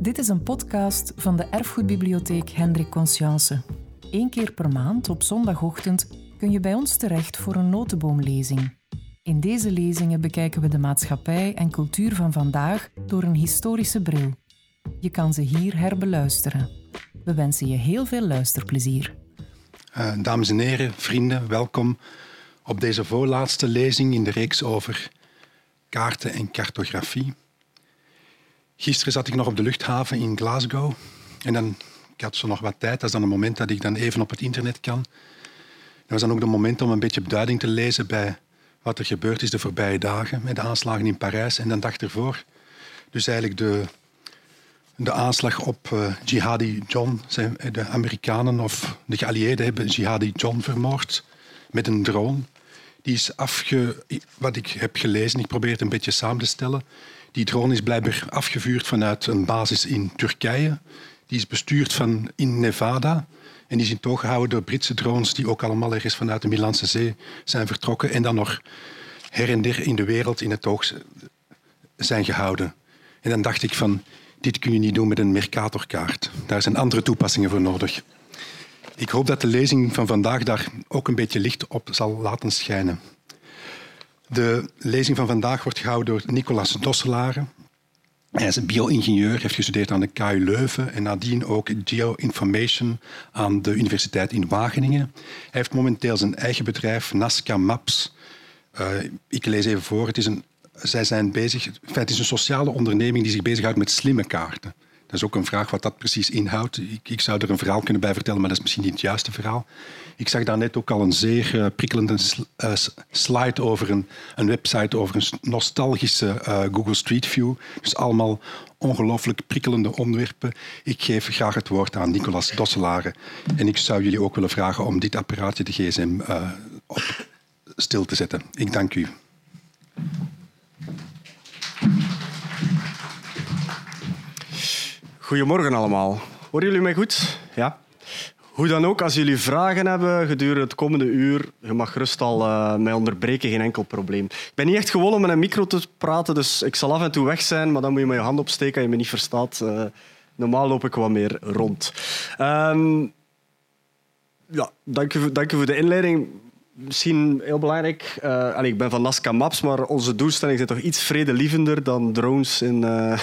Dit is een podcast van de Erfgoedbibliotheek Hendrik Conscience. Eén keer per maand op zondagochtend kun je bij ons terecht voor een notenboomlezing. In deze lezingen bekijken we de maatschappij en cultuur van vandaag door een historische bril. Je kan ze hier herbeluisteren. We wensen je heel veel luisterplezier. Uh, dames en heren, vrienden, welkom op deze voorlaatste lezing in de reeks over kaarten en cartografie. Gisteren zat ik nog op de luchthaven in Glasgow. En dan, ik had zo nog wat tijd. Dat is dan een moment dat ik dan even op het internet kan. Dat was dan ook het moment om een beetje beduiding te lezen bij wat er gebeurd is de voorbije dagen. Met de aanslagen in Parijs en de dag ervoor. Dus eigenlijk de, de aanslag op uh, Jihadi John. De Amerikanen of de geallieerden hebben Jihadi John vermoord met een drone. Die is afge... Wat ik heb gelezen, ik probeer het een beetje samen te stellen die drone is blijkbaar afgevuurd vanuit een basis in Turkije. Die is bestuurd van in Nevada. En die is in toog gehouden door Britse drones die ook allemaal ergens vanuit de Middellandse Zee zijn vertrokken en dan nog her en der in de wereld in het oog zijn gehouden. En dan dacht ik van, dit kun je niet doen met een Mercatorkaart. Daar zijn andere toepassingen voor nodig. Ik hoop dat de lezing van vandaag daar ook een beetje licht op zal laten schijnen. De lezing van vandaag wordt gehouden door Nicolas Dosselare. Hij is een bio-ingenieur, heeft gestudeerd aan de KU Leuven en nadien ook Geoinformation aan de Universiteit in Wageningen. Hij heeft momenteel zijn eigen bedrijf, Nasca Maps. Uh, ik lees even voor. Het is een, zij zijn bezig, het is een sociale onderneming die zich bezighoudt met slimme kaarten. Dat is ook een vraag wat dat precies inhoudt. Ik, ik, zou er een verhaal kunnen bij vertellen, maar dat is misschien niet het juiste verhaal. Ik zag daar net ook al een zeer uh, prikkelende uh, slide over een, een, website over een nostalgische uh, Google Street View. Dus allemaal ongelooflijk prikkelende onderwerpen. Ik geef graag het woord aan Nicolas Dosselare. En ik zou jullie ook willen vragen om dit apparaatje, de gsm, op stil te zetten. Ik dank u. Goedemorgen allemaal. Horen jullie mij goed? Ja? Hoe dan ook, als jullie vragen hebben gedurende het komende uur, je mag gerust al uh, mij onderbreken, geen enkel probleem. Ik ben niet echt gewoon om met een micro te praten, dus ik zal af en toe weg zijn, maar dan moet je met je hand opsteken als je me niet verstaat. Uh, normaal loop ik wat meer rond. Um, ja, dank u, dank u voor de inleiding misschien heel belangrijk. Uh, ik ben van Nazca Maps, maar onze doelstellingen zijn toch iets vredelievender dan drones in, uh,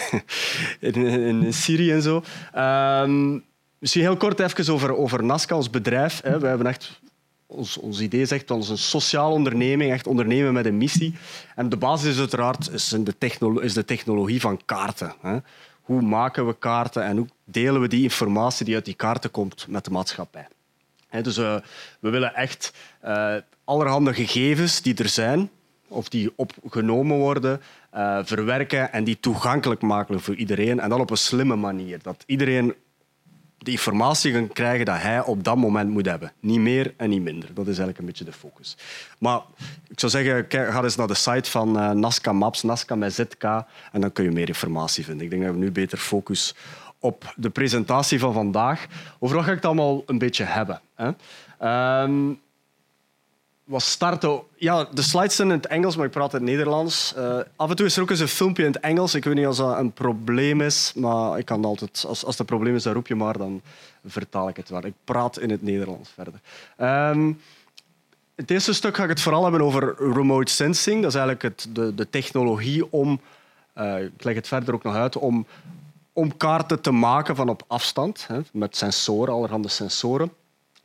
in, in, Syrië en zo. Um, misschien heel kort even over, over Nazca, ons bedrijf. Hè. We hebben echt ons, ons idee zegt dat ons een sociaal onderneming, echt ondernemen met een missie. En de basis is uiteraard is de, is de technologie van kaarten. Hè. Hoe maken we kaarten en hoe delen we die informatie die uit die kaarten komt met de maatschappij? Dus uh, we willen echt uh, allerhande gegevens die er zijn of die opgenomen worden, uh, verwerken en die toegankelijk maken voor iedereen. En dat op een slimme manier. Dat iedereen de informatie kan krijgen dat hij op dat moment moet hebben. Niet meer en niet minder. Dat is eigenlijk een beetje de focus. Maar ik zou zeggen, ga eens naar de site van uh, Nazca Maps, Nazca met ZK, en dan kun je meer informatie vinden. Ik denk dat we nu beter focus op de presentatie van vandaag. Over wat ga ik het allemaal een beetje hebben? Hè? Um, wat starten... Ja, de slides zijn in het Engels, maar ik praat in het Nederlands. Uh, af en toe is er ook eens een filmpje in het Engels. Ik weet niet of dat een probleem is, maar ik kan altijd... Als, als het een probleem is, dan roep je maar, dan vertaal ik het wel. Ik praat in het Nederlands verder. Um, het eerste stuk ga ik het vooral hebben over remote sensing. Dat is eigenlijk het, de, de technologie om... Uh, ik leg het verder ook nog uit, om om kaarten te maken van op afstand, hè, met sensoren, allerhande sensoren.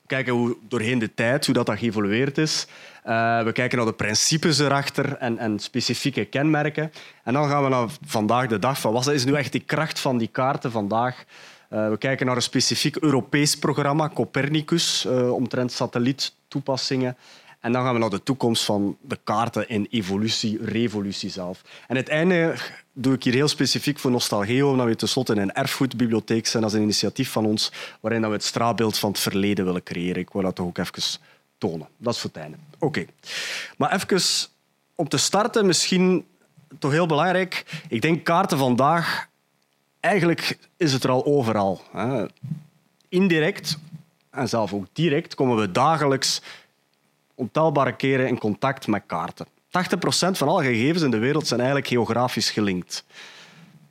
Kijken hoe doorheen de tijd hoe dat, dat geëvolueerd is. Uh, we kijken naar de principes erachter en, en, specifieke kenmerken. En dan gaan we naar vandaag de dag. Van wat is nu echt die kracht van die kaarten vandaag? Uh, we kijken naar een specifiek Europees programma, Copernicus, uh, omtrent satelliettoepassingen. En dan gaan we naar de toekomst van de kaarten in evolutie, revolutie zelf. En het einde doe ik hier heel specifiek voor Nostalgeo, omdat we tenslotte een erfgoedbibliotheek zijn. als een initiatief van ons, waarin we het straatbeeld van het verleden willen creëren. Ik wil dat toch ook even tonen. Dat is voor het einde. Oké. Maar even om te starten, misschien toch heel belangrijk. Ik denk kaarten vandaag, eigenlijk is het er al overal. Indirect en zelf ook direct komen we dagelijks ontelbare keren in contact met kaarten. 80% van alle gegevens in de wereld zijn eigenlijk geografisch gelinkt.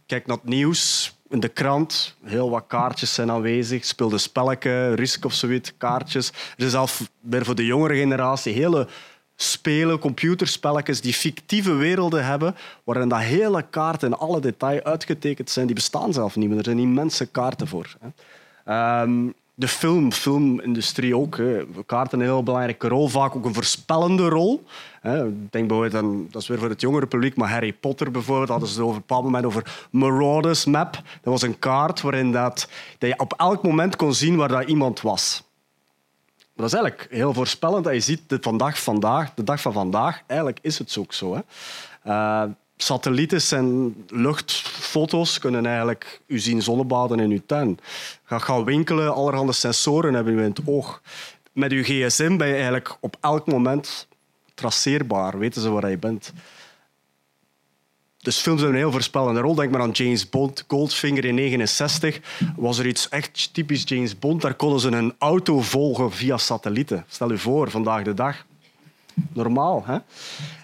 Kijk naar het nieuws, in de krant. Heel wat kaartjes zijn aanwezig. Speelde spelletje, Risk of zoiets, kaartjes. Er is zelfs weer voor de jongere generatie hele spelen, computerspelletjes die fictieve werelden hebben, waarin dat hele kaarten in alle detail uitgetekend zijn. Die bestaan zelf niet meer. Er zijn immense kaarten voor. Ehm, de film, filmindustrie ook. Hè. Kaarten een heel belangrijke rol, vaak ook een voorspellende rol. Ik denk bijvoorbeeld aan, dat is weer voor het jongere publiek, maar Harry Potter bijvoorbeeld, hadden ze over een bepaald moment over Marauders Map. Dat was een kaart waarin dat, dat je op elk moment kon zien waar dat iemand was. Dat is eigenlijk heel voorspellend. Dat je ziet vandaag, vandaag, de dag van vandaag, eigenlijk is het ook zo. Hè. Uh, satellieten en luchtfoto's kunnen eigenlijk u zien zonnebaden in uw tuin. Ga gaan winkelen, allerhande sensoren hebben u in het oog. Met uw gsm ben je eigenlijk op elk moment traceerbaar. Weten ze waar je bent. Dus films hebben een heel voorspellende rol. Denk maar aan James Bond, Goldfinger in 1969. Was er iets echt typisch James Bond? Daar konden ze een auto volgen via satellieten. Stel je voor, vandaag de dag. Normaal. Hè?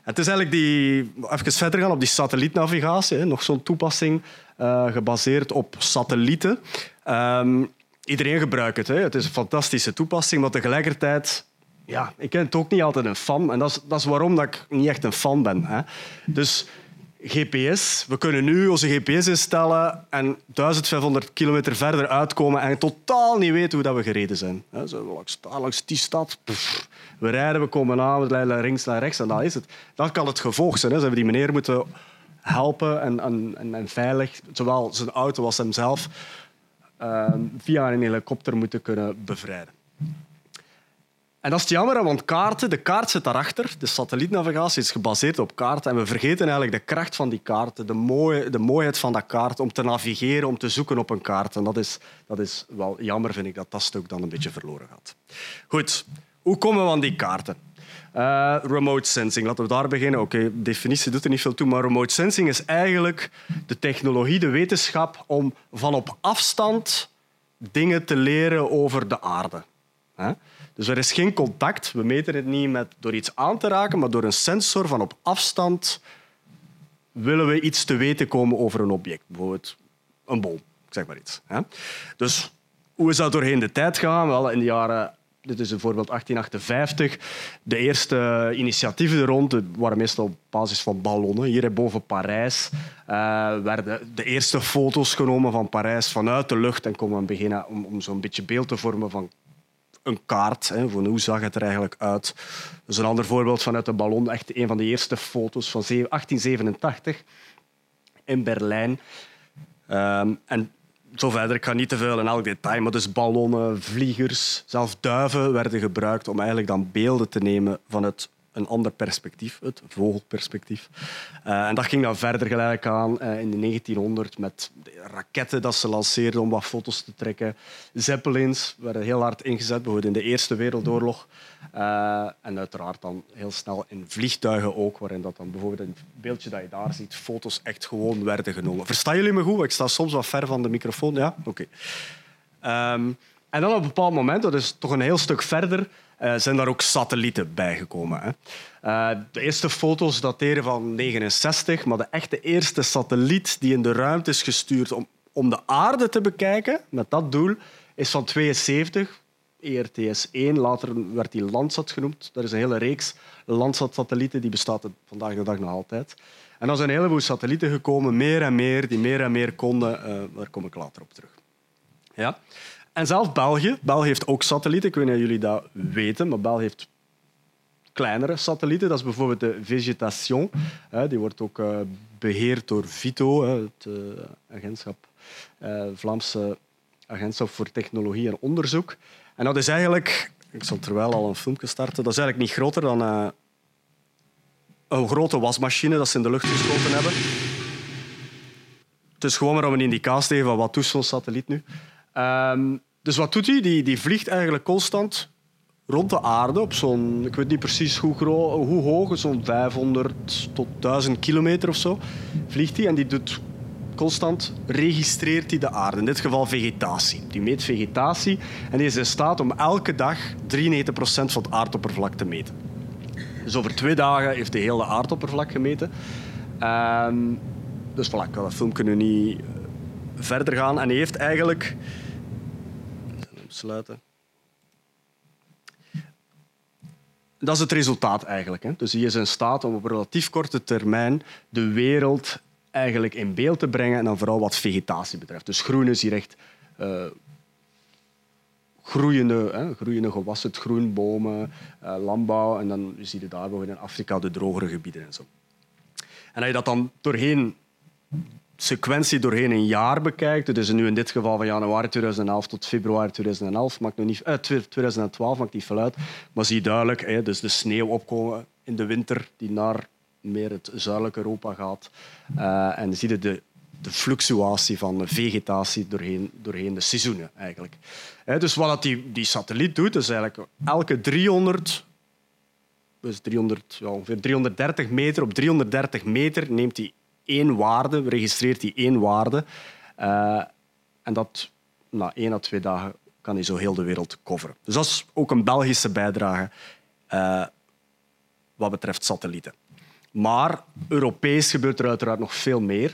Het is eigenlijk die... Even verder gaan op die satellietnavigatie. Hè? Nog zo'n toepassing uh, gebaseerd op satellieten. Um, iedereen gebruikt het. Hè? Het is een fantastische toepassing, maar tegelijkertijd ja, ik ben het ook niet altijd een fan. En dat is, dat is waarom dat ik niet echt een fan ben. Hè. Dus GPS, we kunnen nu onze GPS instellen en 1500 kilometer verder uitkomen en totaal niet weten hoe dat we gereden zijn. Langs, langs die stad, we rijden, we komen aan, we leiden links naar rechts en dat is het. Dat kan het gevolg zijn. Ze hebben die meneer moeten helpen en, veilig, zowel zijn auto als hemzelf, uh, via een helikopter moeten kunnen bevrijden. En dat is jammer, want kaarten, de kaart zit daarachter. De satellietnavigatie is gebaseerd op kaarten. En we vergeten eigenlijk de kracht van die kaarten, de, mooie, de mooiheid van dat kaart, om te navigeren, om te zoeken op een kaart. En dat is, dat is wel jammer, vind ik, dat dat stuk dan een beetje verloren gaat. Goed, hoe komen we aan die kaarten? Uh, remote sensing, laten we daar beginnen. Oké, de definitie doet er niet veel toe, maar remote sensing is eigenlijk de technologie, de wetenschap om van op afstand dingen te leren over de aarde. Dus er is geen contact. We meten het niet met, door iets aan te raken, maar door een sensor van op afstand willen we iets te weten komen over een object. Bijvoorbeeld een bol, zeg maar iets. Dus hoe is dat doorheen de tijd gegaan? Wel, in de jaren dit is bijvoorbeeld 1858. De eerste initiatieven er rond waren meestal op basis van ballonnen. Hier boven Parijs uh, werden de eerste foto's genomen van Parijs vanuit de lucht en konden we beginnen om, om zo'n beetje beeld te vormen van een kaart hè, van hoe zag het er eigenlijk uit. Dus een ander voorbeeld vanuit de ballon, echt een van de eerste foto's van 1887 in Berlijn. Um, en zo verder, ik ga niet te veel in elk detail, maar dus ballonnen, vliegers, zelfs duiven werden gebruikt om eigenlijk dan beelden te nemen van het een ander perspectief, het vogelperspectief. Uh, en dat ging dan verder gelijk aan uh, in de 1900 met raketten dat ze lanceerden om wat foto's te trekken. Zeppelins werden heel hard ingezet, bijvoorbeeld in de Eerste Wereldoorlog. Uh, en uiteraard dan heel snel in vliegtuigen ook, waarin dat dan bijvoorbeeld het beeldje dat je daar ziet, foto's echt gewoon werden genomen. Verstaan jullie me goed? Ik sta soms wat ver van de microfoon. Ja? Oké. Um, en dan op een bepaald moment, dat is toch een heel stuk verder, uh, zijn daar ook satellieten bijgekomen. Uh, de eerste foto's dateren van 69, maar de echte eerste satelliet die in de ruimte is gestuurd om, om de aarde te bekijken, met dat doel, is van 72. ERTS-1, later werd die Landsat genoemd. Dat is een hele reeks Landsat-satellieten, die bestaat vandaag de dag nog altijd. En dan zijn een heleboel satellieten gekomen, meer en meer, die meer en meer konden. Uh, daar kom ik later op terug. Ja? En zelf België. België heeft ook satellieten. Ik weet niet of jullie dat weten, maar België heeft kleinere satellieten. Dat is bijvoorbeeld de Vegetation. Die wordt ook eh, beheerd door VITO, het eh, agentschap, eh, Vlaamse agentschap voor technologie en onderzoek. En dat is eigenlijk, ik zal terwijl al een filmpje starten, dat is eigenlijk niet groter dan een grote wasmachine dat ze in de lucht geschoten hebben. Het is gewoon maar om een indicatie te geven van wat doet zo'n satelliet nu. Um, dus wat doet hij? Die, die vliegt eigenlijk constant rond de aarde op zo'n, ik weet niet precies hoe, hoe hoog, zo'n 500 tot 1000 kilometer of zo, vliegt hij en die doet constant registreert hij de aarde, in dit geval vegetatie. Die meet vegetatie en die is in staat om elke dag 93% van het aardoppervlak te meten. Dus over twee dagen heeft hij heel de aardoppervlak gemeten. Um, dus voilà, ik kan dat filmpje niet verder gaan. En hij heeft eigenlijk... Sluiten. Dat is het resultaat eigenlijk. Hè. Dus hij is in staat om op relatief korte termijn de wereld eigenlijk in beeld te brengen en dan vooral wat vegetatie betreft. Dus groen is hier echt uh, groeiende, hè, groeiende gewassen, groen, bomen, uh, landbouw en dan zie je daar in Afrika de drogere gebieden en zo. En als je dat dan doorheen sequentie doorheen een jaar bekijkt, dus nu in dit geval van januari 2011 tot februari 2011, maakt nog niet, eh, 2012 maakt niet veel uit, maar zie duidelijk, hè, dus de sneeuw opkomen in de winter die naar meer het zuidelijke Europa gaat. Uh, en zie je de, de fluctuatie van de vegetatie doorheen, doorheen de seizoenen. Eigenlijk. dus wat die, die satelliet doet, is eigenlijk elke 300 dus 300, ja, ongeveer 330 meter op 330 meter neemt hij één waarde, registreert hij één waarde. Uh, en dat na één à twee dagen kan hij zo heel de wereld coveren. Dus dat is ook een Belgische bijdrage uh, wat betreft satellieten. Maar Europees gebeurt er uiteraard nog veel meer.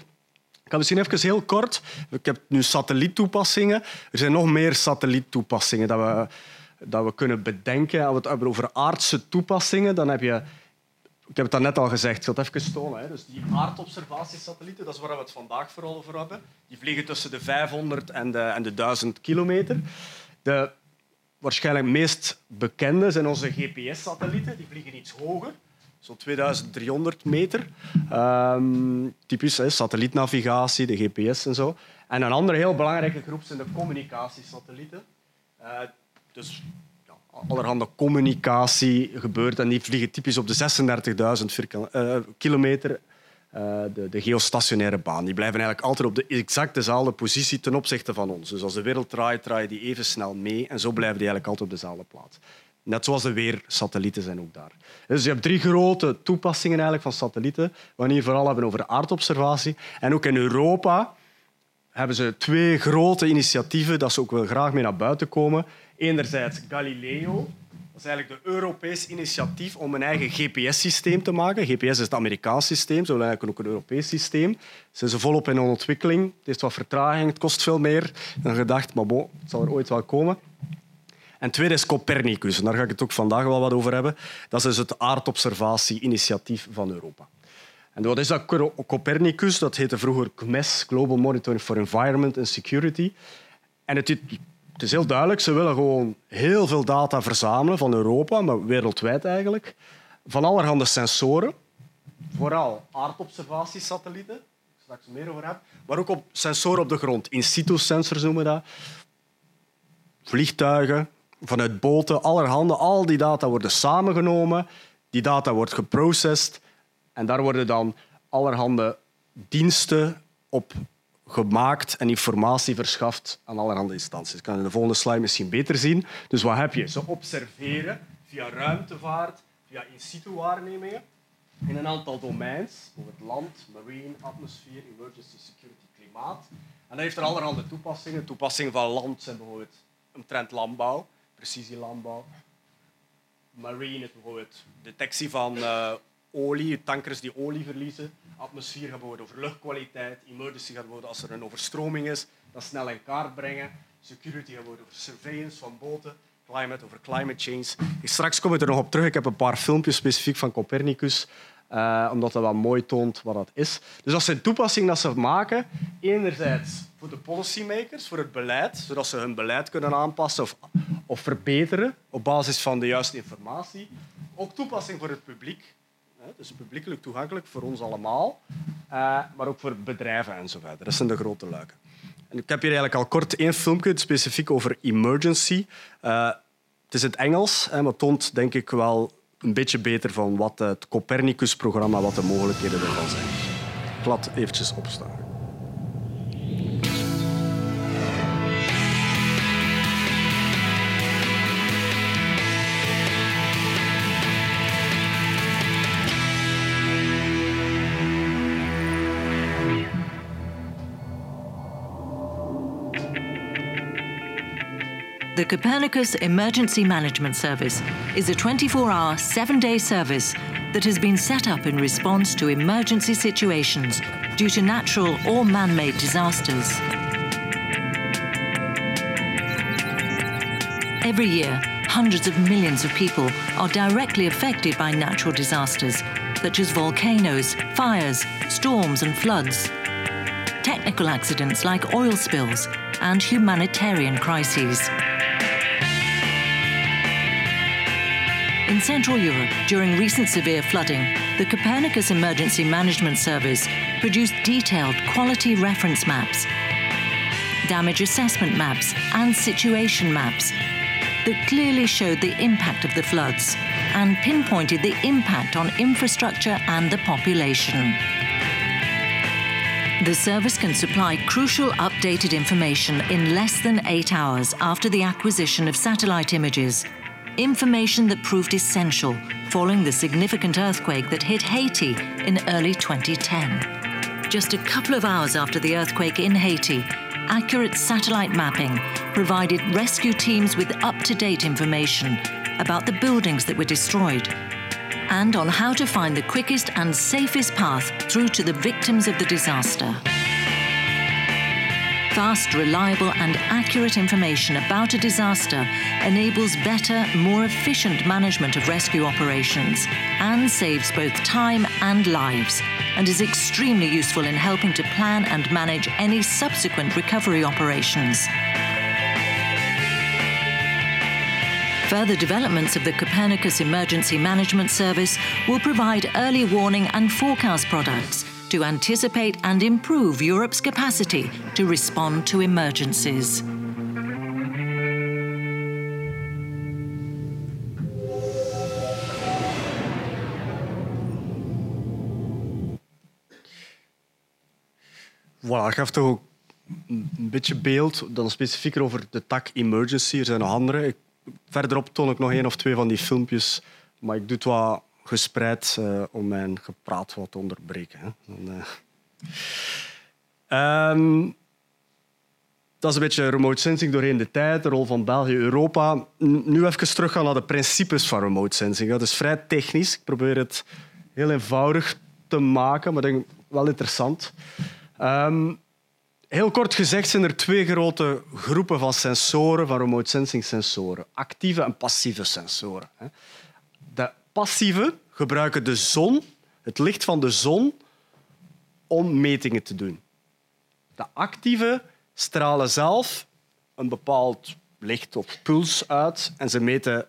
Ik ga misschien even heel kort. Ik heb nu satelliettoepassingen. Er zijn nog meer satelliettoepassingen dat we, dat we kunnen bedenken. Als we het hebben over aardse toepassingen, dan heb je... Ik heb het net al gezegd, ik zal het even tonen. Hè. Dus die aardobservatiesatellieten, dat is waar we het vandaag vooral over hebben. Die vliegen tussen de 500 en de, en de 1000 kilometer. De waarschijnlijk meest bekende zijn onze GPS-satellieten. Die vliegen iets hoger zo'n 2300 meter. Um, typisch satellietnavigatie, de GPS en zo. En een andere heel belangrijke groep zijn de communicatiesatellieten. Uh, dus allerhande communicatie gebeurt en die vliegen typisch op de 36.000 uh, kilometer. Uh, de, de, geostationaire baan. Die blijven eigenlijk altijd op de exact dezelfde positie ten opzichte van ons. Dus als de wereld draait, draaien die even snel mee en zo blijven die eigenlijk altijd op dezelfde plaats. Net zoals de weersatellieten zijn ook daar. Dus je hebt drie grote toepassingen eigenlijk van satellieten, wanneer we vooral hebben over aardobservatie. En ook in Europa hebben ze twee grote initiatieven dat ze ook wel graag mee naar buiten komen. Enerzijds Galileo, dat is eigenlijk de Europees initiatief om een eigen GPS-systeem te maken. GPS is het Amerikaans systeem, zo eigenlijk ook een Europees systeem. Ze zijn volop in ontwikkeling. Het heeft wat vertraging, het kost veel meer dan gedacht, maar bon, het zal er ooit wel komen. En tweede is Copernicus. Daar ga ik het ook vandaag wel wat over hebben. Dat is dus het aardobservatie-initiatief van Europa. En wat is dat Copernicus? Dat heette vroeger CMES, Global Monitoring for Environment and Security. En het, het is heel duidelijk, ze willen gewoon heel veel data verzamelen van Europa, maar wereldwijd eigenlijk, van allerhande sensoren. Vooral aardobservatiesatellieten, waar ik straks meer over heb, maar ook op sensoren op de grond. In situ sensors noemen we dat. Vliegtuigen, vanuit boten, allerhande. Al die data worden samengenomen, die data wordt geprocessed en daar worden dan allerhande diensten op gemaakt en informatie verschaft aan allerhande instanties. Ik kan in de volgende slide misschien beter zien. Dus wat heb je? Ze observeren via ruimtevaart, via in-situ waarnemingen in een aantal domeins, bijvoorbeeld land, marine, atmosfeer, emergency security, klimaat. En dat heeft er allerhande toepassingen. Toepassingen van land zijn bijvoorbeeld omtrent landbouw precisielandbouw. Marine is bijvoorbeeld detectie van uh, olie, tankers die olie verliezen. Atmosfeer gaat bijvoorbeeld over luchtkwaliteit. Emergency gaat bijvoorbeeld als er een overstroming is, dat snel in kaart brengen. Security gaat bijvoorbeeld over surveillance van boten. Climate over climate change. Straks kom ik er nog op terug. Ik heb een paar filmpjes specifiek van Copernicus. Uh, omdat dat wel mooi toont wat dat is. Dus dat zijn toepassingen dat ze maken. Enerzijds voor de policymakers, voor het beleid, zodat ze hun beleid kunnen aanpassen of, of verbeteren op basis van de juiste informatie. Ook toepassing voor het publiek. Dus publiekelijk toegankelijk voor ons allemaal, uh, maar ook voor bedrijven en zo verder. Dat zijn de grote luiken. En ik heb hier eigenlijk al kort één filmpje specifiek over emergency. Uh, het is in het Engels, maar toont denk ik wel een beetje beter van wat het Copernicus-programma, wat de mogelijkheden ervan zijn. Ik laat eventjes opstaan. The Copernicus Emergency Management Service is a 24 hour, seven day service that has been set up in response to emergency situations due to natural or man made disasters. Every year, hundreds of millions of people are directly affected by natural disasters, such as volcanoes, fires, storms, and floods, technical accidents like oil spills, and humanitarian crises. In Central Europe, during recent severe flooding, the Copernicus Emergency Management Service produced detailed quality reference maps, damage assessment maps, and situation maps that clearly showed the impact of the floods and pinpointed the impact on infrastructure and the population. The service can supply crucial updated information in less than eight hours after the acquisition of satellite images. Information that proved essential following the significant earthquake that hit Haiti in early 2010. Just a couple of hours after the earthquake in Haiti, accurate satellite mapping provided rescue teams with up to date information about the buildings that were destroyed and on how to find the quickest and safest path through to the victims of the disaster. Fast, reliable, and accurate information about a disaster enables better, more efficient management of rescue operations and saves both time and lives, and is extremely useful in helping to plan and manage any subsequent recovery operations. Further developments of the Copernicus Emergency Management Service will provide early warning and forecast products to anticipate and improve Europe's capacity to respond to emergencies. Voilà, ik gaf toch een beetje beeld, dan specifieker over de tak emergency. Er zijn nog andere. Verderop toon ik nog één of twee van die filmpjes, maar ik doe het wat gespreid uh, om mijn gepraat wat te onderbreken. Hè. Uh... um, dat is een beetje remote sensing doorheen de tijd, de rol van België, Europa. Nu even teruggaan naar de principes van remote sensing. Dat is vrij technisch. Ik probeer het heel eenvoudig te maken, maar denk wel interessant. Um, heel kort gezegd zijn er twee grote groepen van sensoren, van remote sensing sensoren. Actieve en passieve sensoren. Passieve gebruiken de zon, het licht van de zon, om metingen te doen. De actieve stralen zelf een bepaald licht of puls uit en ze meten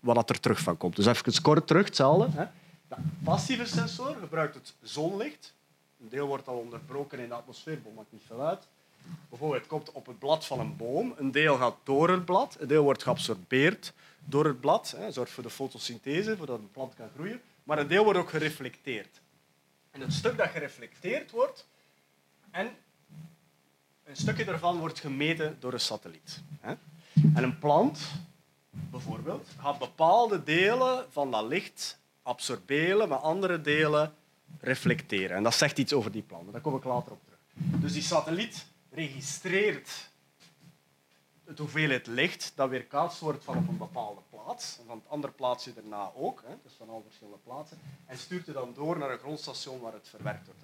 wat er terug van komt. Dus even kort terug, hetzelfde. De passieve sensor gebruikt het zonlicht een deel wordt al onderbroken in de atmosfeer, dat maakt niet veel uit. Bijvoorbeeld, het komt op het blad van een boom. Een deel gaat door het blad, een deel wordt geabsorbeerd door het blad. Hè, zorgt voor de fotosynthese, zodat een plant kan groeien. Maar een deel wordt ook gereflecteerd. En het stuk dat gereflecteerd wordt, en een stukje daarvan wordt gemeten door een satelliet. Hè. En een plant, bijvoorbeeld, gaat bepaalde delen van dat licht absorberen, maar andere delen reflecteren. En dat zegt iets over die plannen. Daar kom ik later op terug. Dus die satelliet registreert het hoeveelheid licht dat weerkaatst wordt van op een bepaalde plaats. Van het andere plaatsje daarna ook, hè, dus van al verschillende plaatsen. En stuurt het dan door naar een grondstation waar het verwerkt wordt.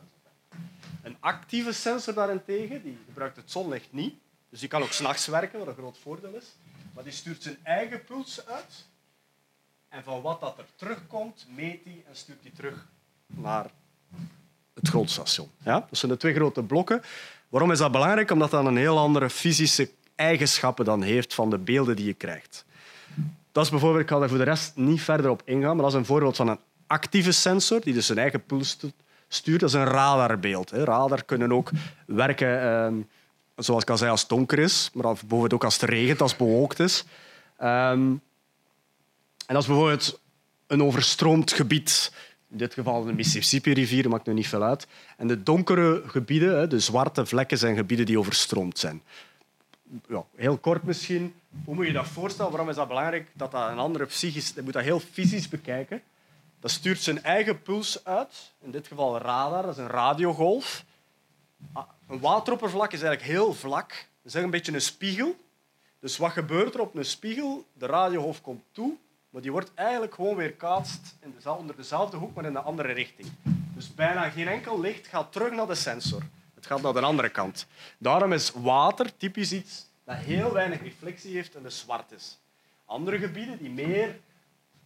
Een actieve sensor daarentegen die gebruikt het zonlicht niet. Dus die kan ook s'nachts werken, wat een groot voordeel is. Maar die stuurt zijn eigen puls uit. En van wat dat er terugkomt, meet hij en stuurt hij terug naar het grondstation. Ja? Dat zijn de twee grote blokken. Waarom is dat belangrijk? Omdat dat een heel andere fysische eigenschappen dan heeft van de beelden die je krijgt. Dat is bijvoorbeeld, ik ga daar voor de rest niet verder op ingaan, maar dat is een voorbeeld van een actieve sensor die dus zijn eigen puls stuurt. Dat is een radarbeeld. Radar kunnen ook werken, ehm, zoals ik al zei, als het donker is, maar bijvoorbeeld ook als het regent, als het bewolkt is. Ehm, en dat is bijvoorbeeld een overstroomd gebied in dit geval de Mississippi-rivier, maakt nu niet veel uit. En de donkere gebieden, de zwarte vlekken, zijn gebieden die overstroomd zijn. Ja, heel kort misschien. Hoe moet je dat voorstellen? Waarom is dat belangrijk? Dat dat een andere psychisch... Je moet dat heel fysisch bekijken. Dat stuurt zijn eigen puls uit. In dit geval radar, dat is een radiogolf. Ah, een wateroppervlak is eigenlijk heel vlak. Dat is een beetje een spiegel. Dus wat gebeurt er op een spiegel? De radiogolf komt toe maar die wordt eigenlijk gewoon weer kaatst onder dezelfde hoek, maar in een andere richting. Dus bijna geen enkel licht gaat terug naar de sensor. Het gaat naar de andere kant. Daarom is water typisch iets dat heel weinig reflectie heeft en dus zwart is. Andere gebieden die meer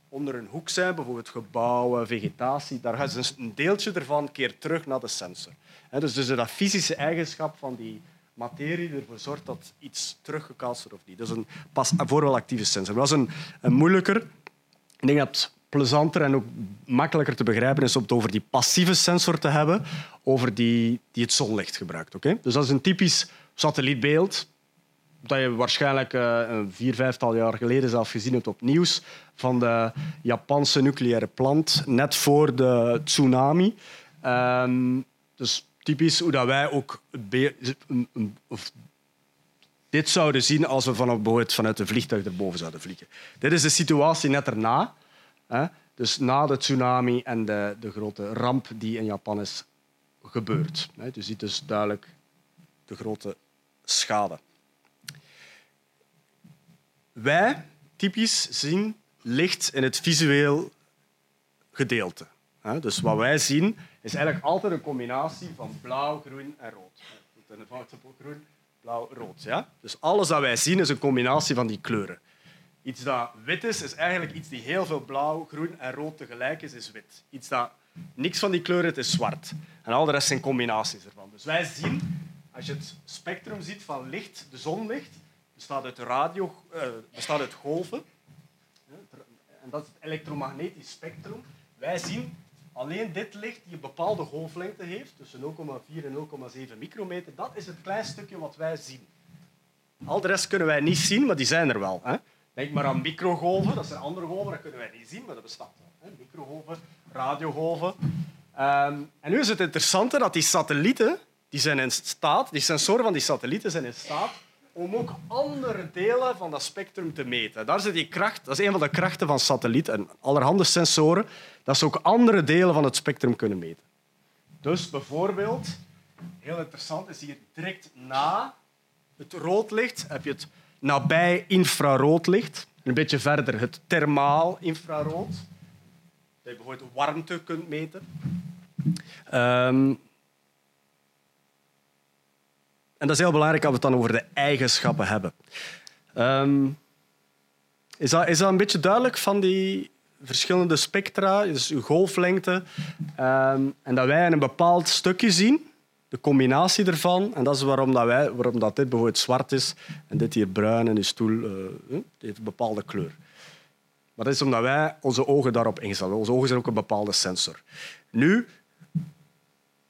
onder een hoek zijn, bijvoorbeeld gebouwen, vegetatie, daar gaat dus een deeltje ervan keer terug naar de sensor. Dus, dus dat fysische eigenschap van die materie ervoor zorgt dat iets teruggekaatst wordt of niet. Dat is een pas voor actieve sensor. Dat is een, een moeilijker. Ik denk dat plezanter en ook makkelijker te begrijpen is om het over die passieve sensor te hebben, over die, die het zonlicht gebruikt. Okay? Dus dat is een typisch satellietbeeld dat je waarschijnlijk een vier, vijftal jaar geleden zelf gezien hebt op nieuws van de Japanse nucleaire plant net voor de tsunami. Um, dus typisch hoe dat wij ook dit zouden zien als we vanuit, vanuit een vliegtuig erboven zouden vliegen. Dit is de situatie net erna. Dus na de tsunami en de, de grote ramp die in Japan is gebeurd. Je ziet dus duidelijk de grote schade. Wij, typisch, zien licht in het visueel gedeelte. Dus wat wij zien is eigenlijk altijd een combinatie van blauw, groen en rood. In de groen, blauw, rood. Ja? Dus alles dat wij zien is een combinatie van die kleuren. Iets dat wit is, is eigenlijk iets die heel veel blauw, groen en rood tegelijk is, is wit. Iets dat niks van die kleuren het is zwart. En al de rest zijn combinaties ervan. Dus wij zien, als je het spectrum ziet van licht, de zonlicht, bestaat uit, radio, uh, bestaat uit golven. En dat is het elektromagnetisch spectrum. Wij zien alleen dit licht die een bepaalde golflengte heeft, tussen 0,4 en 0,7 micrometer, dat is het klein stukje wat wij zien. Al de rest kunnen wij niet zien, maar die zijn er wel. Hè? Denk maar aan microgolven, dat zijn andere golven, dat kunnen wij niet zien, maar dat bestaat wel. Microgolven, radiogolven. Um, en nu is het interessante dat die satellieten, die zijn in staat, die sensoren van die satellieten zijn in staat om ook andere delen van dat spectrum te meten. Daar zit die kracht, dat is een van de krachten van satellieten en allerhande sensoren, dat ze ook andere delen van het spectrum kunnen meten. Dus bijvoorbeeld, heel interessant is hier direct na het roodlicht heb je het nabij infraroodlicht. Een beetje verder het thermaal infrarood. Dat je bijvoorbeeld warmte kunt meten. Um, en dat is heel belangrijk als we het dan over de eigenschappen hebben. Um, is, dat, is dat een beetje duidelijk van die verschillende spectra, dus uw golflengte, um, en dat wij een bepaald stukje zien, de combinatie ervan, en dat is waarom, dat wij, waarom dat dit bijvoorbeeld zwart is en dit hier bruin en die stoel uh, heeft een bepaalde kleur. Maar dat is omdat wij onze ogen daarop instellen. Onze ogen zijn ook een bepaalde sensor. Nu,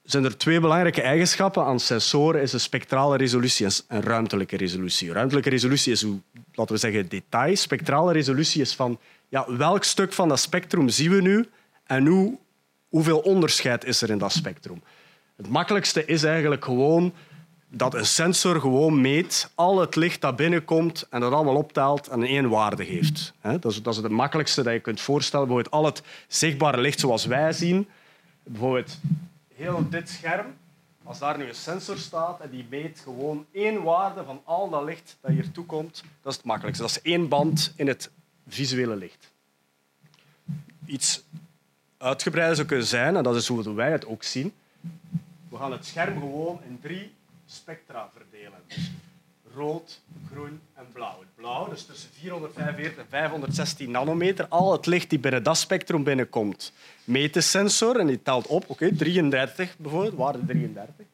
zijn er twee belangrijke eigenschappen aan sensoren. Is een spectrale resolutie en ruimtelijke resolutie. Ruimtelijke resolutie is, laten we zeggen, detail. Spectrale resolutie is van ja, welk stuk van dat spectrum zien we nu en hoe, hoeveel onderscheid is er in dat spectrum. Het makkelijkste is eigenlijk gewoon dat een sensor gewoon meet al het licht dat binnenkomt en dat allemaal optelt en één waarde geeft. Dat is, dat is het makkelijkste dat je kunt voorstellen. Bijvoorbeeld al het zichtbare licht zoals wij zien, bijvoorbeeld heel dit scherm, als daar nu een sensor staat en die meet gewoon één waarde van al dat licht dat hier toekomt, dat is het makkelijkste. Dat is één band in het visuele licht. Iets uitgebreider zou kunnen zijn, en dat is hoe wij het ook zien. We gaan het scherm gewoon in drie spectra verdelen. Dus rood, groen en blauw. Het blauw, dus tussen 445 en 516 nanometer, al het licht die binnen dat spectrum binnenkomt, meet de sensor en die telt op. Oké, 33 bijvoorbeeld, waarde 33.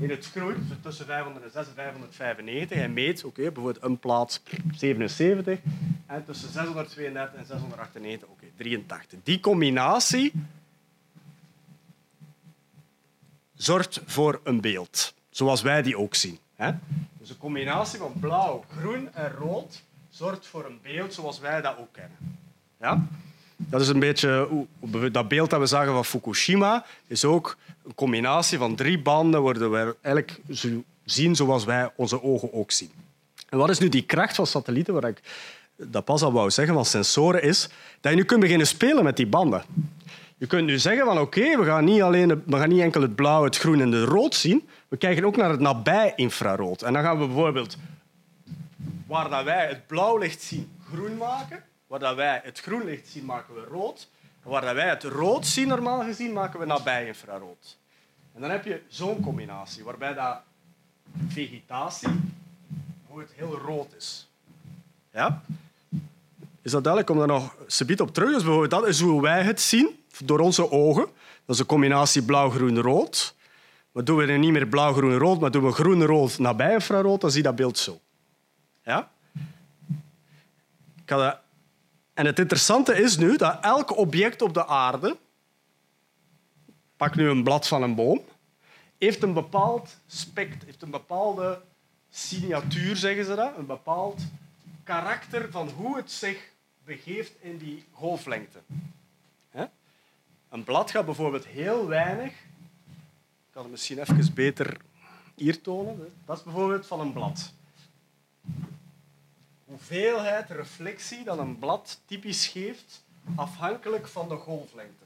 In het groen, tussen 506 en 595, hij meet oké, bijvoorbeeld een plaats 77 en tussen 632 en 698, oké, 83. Die combinatie zorgt voor een beeld, zoals wij die ook zien. Dus een combinatie van blauw, groen en rood zorgt voor een beeld zoals wij dat ook kennen. Ja? Dat is een beetje dat beeld dat we zagen van Fukushima is ook een combinatie van drie banden worden we eigenlijk zien zoals wij onze ogen ook zien. En wat is nu die kracht van satellieten, waar ik dat pas al wou zeggen, van sensoren, is dat je nu kunt beginnen spelen met die banden. Je kunt nu zeggen van oké, we gaan niet alleen we gaan niet enkel het blauw, het groen en het rood zien, we kijken ook naar het nabij-infrarood. En dan gaan we bijvoorbeeld waar dat wij het blauw licht zien groen maken, waar dat wij het groen licht zien maken we rood, en waar dat wij het rood zien normaal gezien maken we nabij-infrarood. En dan heb je zo'n combinatie waarbij dat vegetatie het heel rood is. Ja? Is dat duidelijk? Kom daar nog subiet op terug. Dus bijvoorbeeld dat is hoe wij het zien, door onze ogen. Dat is een combinatie blauw-groen-rood. Maar doen we er niet meer blauw-groen-rood, maar doen we groen-rood nabij infrarood, dan zie je dat beeld zo. Ja? En het interessante is nu dat elk object op de aarde, pak nu een blad van een boom, heeft een bepaald spect, heeft een bepaalde signatuur, zeggen ze dat, een bepaald karakter van hoe het zich begeeft in die golflengte. Een blad gaat bijvoorbeeld heel weinig. Ik kan het misschien even beter hier tonen. Dat is bijvoorbeeld van een blad. Hoeveelheid reflectie dat een blad typisch geeft, afhankelijk van de golflengte.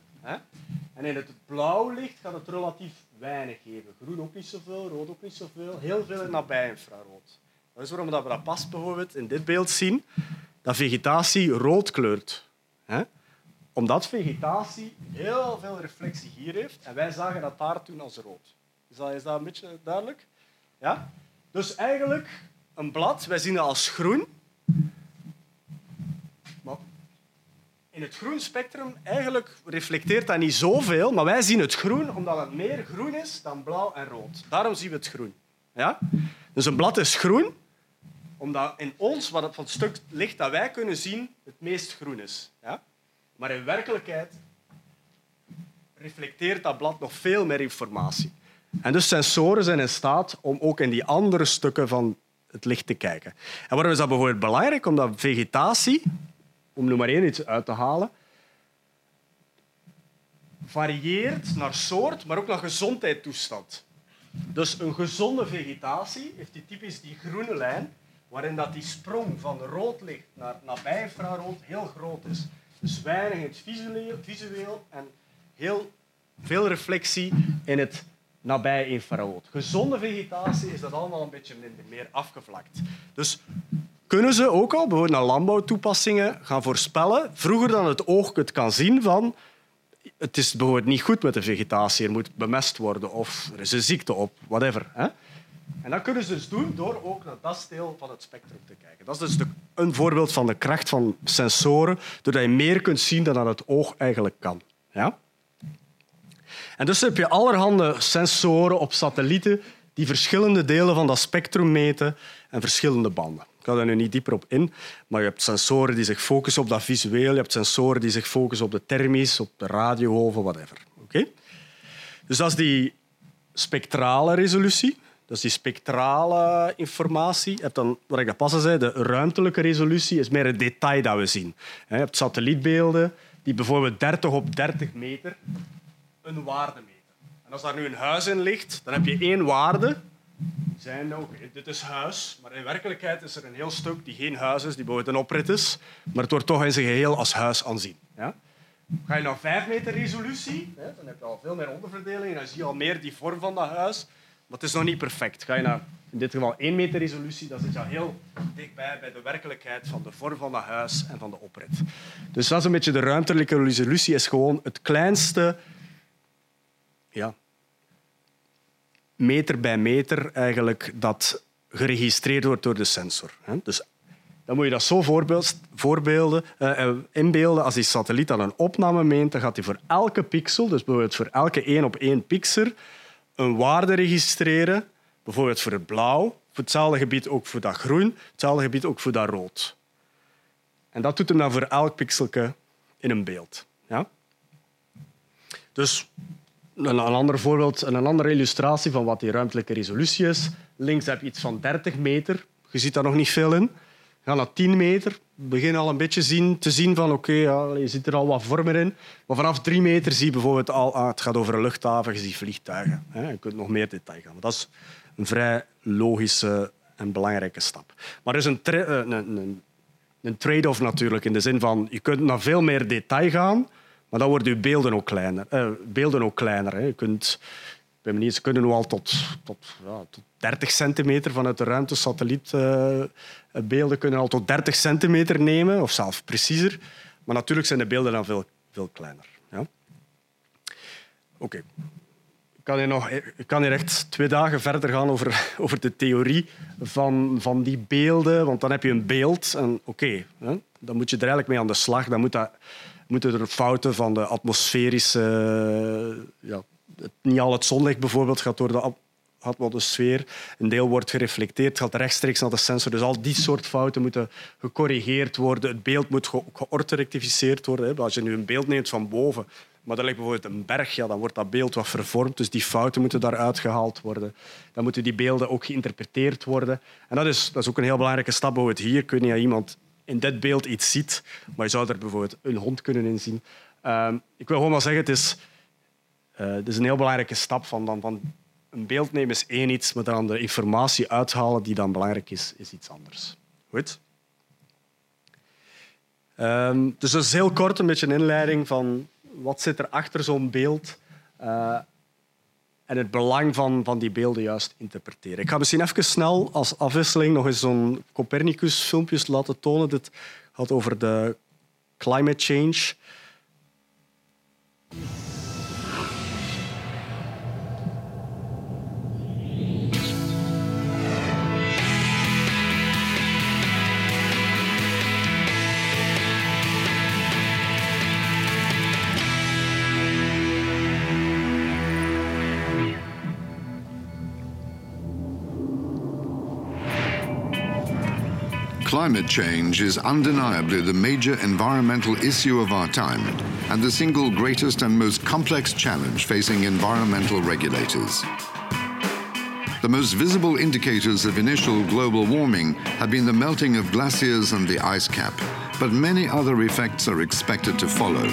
En in het blauw licht gaat het relatief weinig geven. Groen ook niet zoveel, rood ook niet zoveel. Heel veel in nabij infrarood. Dat is waarom we dat pas bijvoorbeeld in dit beeld zien, dat vegetatie rood kleurt. Omdat vegetatie heel veel reflectie hier heeft en wij zagen dat daar toen als rood. Is dat, dat een beetje duidelijk? Ja? Dus eigenlijk een blad, wij zien dat als groen. Maar in het groen spectrum eigenlijk reflecteert dat niet zoveel, maar wij zien het groen omdat het meer groen is dan blauw en rood. Daarom zien we het groen. Ja? Dus een blad is groen omdat in ons, wat het van stuk licht dat wij kunnen zien, het meest groen is. Ja? Maar in werkelijkheid reflecteert dat blad nog veel meer informatie. En dus sensoren zijn in staat om ook in die andere stukken van het licht te kijken. En waarom is dat bijvoorbeeld belangrijk? Omdat vegetatie, om nu maar één iets uit te halen, varieert naar soort, maar ook naar gezondheidstoestand. Dus een gezonde vegetatie heeft die typisch die groene lijn, waarin dat die sprong van rood licht naar nabij infrarood heel groot is. Dus weinig in het visueel, en heel veel reflectie in het nabij infrarood. Gezonde vegetatie is dat allemaal een beetje minder, meer afgevlakt. Dus kunnen ze ook al bijvoorbeeld naar landbouwtoepassingen gaan voorspellen, vroeger dan het oog het kan zien van het is bijvoorbeeld niet goed met de vegetatie, er moet bemest worden of er is een ziekte op, whatever. Hè? En dat kunnen ze dus doen door ook naar dat deel van het spectrum te kijken. Dat is dus de, een voorbeeld van de kracht van sensoren, doordat je meer kunt zien dan het oog eigenlijk kan. Ja? En dus heb je allerhande sensoren op satellieten die verschillende delen van dat spectrum meten en verschillende banden. Ik ga daar nu niet dieper op in, maar je hebt sensoren die zich focussen op dat visueel, je hebt sensoren die zich focussen op de thermisch, op de radiogolven, whatever. Oké? Dus dat is die spectrale resolutie. Is die spectrale informatie. Je hebt dan, wat ik dat pas zei, de ruimtelijke resolutie is meer het detail dat we zien. Je hebt satellietbeelden die bijvoorbeeld 30 op 30 meter een waarde meten. En als daar nu een huis in ligt, dan heb je één waarde. Zijn, dit is huis, maar in werkelijkheid is er een heel stuk die geen huis is, die bijvoorbeeld een oprit is, maar het wordt toch in zijn geheel als huis aanzien. Ja? Ga je naar 5 meter resolutie, dan heb je al veel meer onderverdeling en dan zie je al meer die vorm van dat huis. Het is nog niet perfect. Ga je naar in dit geval 1 meter resolutie, dan zit je al heel dichtbij bij de werkelijkheid van de vorm van dat huis en van de oprit. Dus dat is een beetje de ruimtelijke resolutie, is gewoon het kleinste ja, meter bij meter eigenlijk dat geregistreerd wordt door de sensor. Dus dan moet je dat zo voorbeelden, uh, inbeelden. Als die satelliet dan een opname meent, dan gaat hij voor elke pixel, dus bijvoorbeeld voor elke één op één pixel, een waarde registreren. Bijvoorbeeld voor het blauw, voor hetzelfde gebied ook voor dat groen, hetzelfde gebied ook voor dat rood. En dat doet hem dan voor elk pixelje in een beeld. Ja? Dus een, ander voorbeeld, een andere illustratie van wat die ruimtelijke resolutie is. Links heb je iets van 30 meter. Je ziet daar nog niet veel in. Ga naar 10 meter. Begin al een beetje zien, te zien van oké, ja, je ziet er al wat vormen in. Maar vanaf 3 meter zie je bijvoorbeeld al, ah, het gaat over een luchthaven, je vliegtuigen. Hè. Je kunt nog meer detail gaan. dat is een vrij logische en belangrijke stap. Maar er is een, eh, een, een, een trade-off natuurlijk, in de zin van je kunt naar veel meer detail gaan, maar dan worden je beelden ook kleiner. Eh, beelden ook kleiner hè. Je kunt, ze kunnen nu al tot, tot, ja, tot 30 centimeter vanuit de ruimte satellietbeelden uh, kunnen al tot 30 centimeter nemen, of zelfs preciezer. Maar natuurlijk zijn de beelden dan veel, veel kleiner. Ja? Oké. Ik kan hier, nog, ik kan hier echt twee dagen verder gaan over, over de theorie van, van die beelden. Want dan heb je een beeld en oké, dan moet je er eigenlijk mee aan de slag. Dan moet dat, moeten er fouten van de atmosferische... Ja, niet al het zonlicht bijvoorbeeld gaat door de atmosfeer. Een deel wordt gereflecteerd, gaat rechtstreeks naar de sensor. Dus al die soort fouten moeten gecorrigeerd worden. Het beeld moet georthorectificeerd worden. Als je nu een beeld neemt van boven, maar er ligt bijvoorbeeld een berg, ja, dan wordt dat beeld wat vervormd. Dus die fouten moeten daaruit gehaald worden. Dan moeten die beelden ook geïnterpreteerd worden. En dat is, dat is ook een heel belangrijke stap. Bijvoorbeeld hier kun je iemand in dit beeld iets ziet, maar je zou er bijvoorbeeld een hond kunnen inzien. Uh, ik wil gewoon maar zeggen, het is, uh, is een heel belangrijke stap van, dan, een beeld nemen is één iets, maar dan de informatie uithalen die dan belangrijk is, is iets anders. Goed? Um, dus dat is heel kort een beetje een inleiding van wat zit er achter zo'n beeld uh, en het belang van, van die beelden juist interpreteren. Ik ga misschien even snel als afwisseling nog eens zo'n Copernicus-filmpjes laten tonen. Dit gaat over de climate change. Climate change is undeniably the major environmental issue of our time and the single greatest and most complex challenge facing environmental regulators. The most visible indicators of initial global warming have been the melting of glaciers and the ice cap, but many other effects are expected to follow,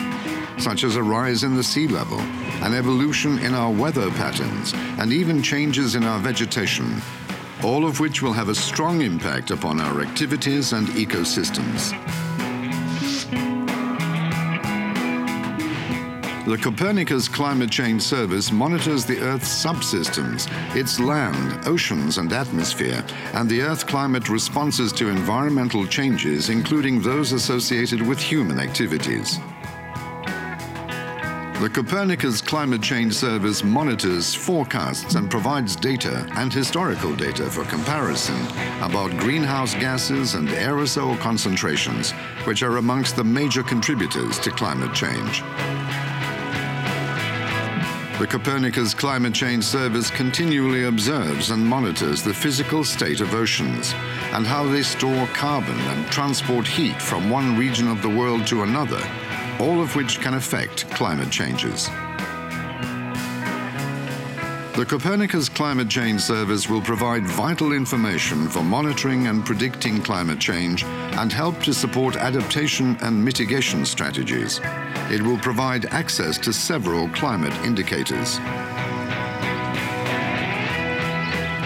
such as a rise in the sea level, an evolution in our weather patterns, and even changes in our vegetation, all of which will have a strong impact upon our activities and ecosystems. The Copernicus Climate Change Service monitors the Earth's subsystems, its land, oceans, and atmosphere, and the Earth climate responses to environmental changes, including those associated with human activities. The Copernicus Climate Change Service monitors, forecasts, and provides data and historical data for comparison about greenhouse gases and aerosol concentrations, which are amongst the major contributors to climate change. The Copernicus Climate Change Service continually observes and monitors the physical state of oceans and how they store carbon and transport heat from one region of the world to another all of which can affect climate changes. The Copernicus Climate Change Service will provide vital information for monitoring and predicting climate change and help to support adaptation and mitigation strategies. It will provide access to several climate indicators.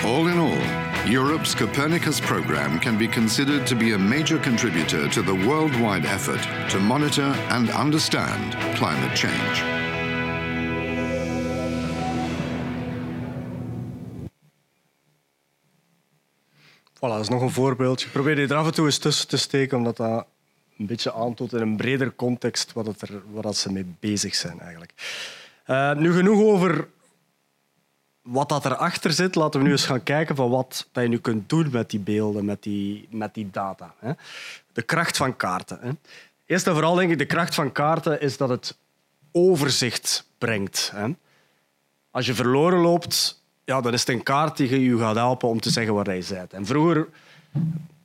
All in all, Europe's Copernicus program can be considered to be a major contributor to the worldwide effort to monitor and understand climate change. Voilà, dat is nog een voorbeeldje. Probeer dit er af en toe eens tussen te steken, omdat dat een beetje aantoont in een breder context wat, het er, wat ze mee bezig zijn. Eigenlijk. Uh, nu genoeg over wat dat erachter zit, laten we nu eens gaan kijken van wat je nu kunt doen met die beelden, met die, met die data. Hè. De kracht van kaarten. Hè. Eerst en vooral denk ik, de kracht van kaarten is dat het overzicht brengt. Hè. Als je verloren loopt, ja, dan is het een kaart die je gaat helpen om te zeggen waar je bent. En vroeger,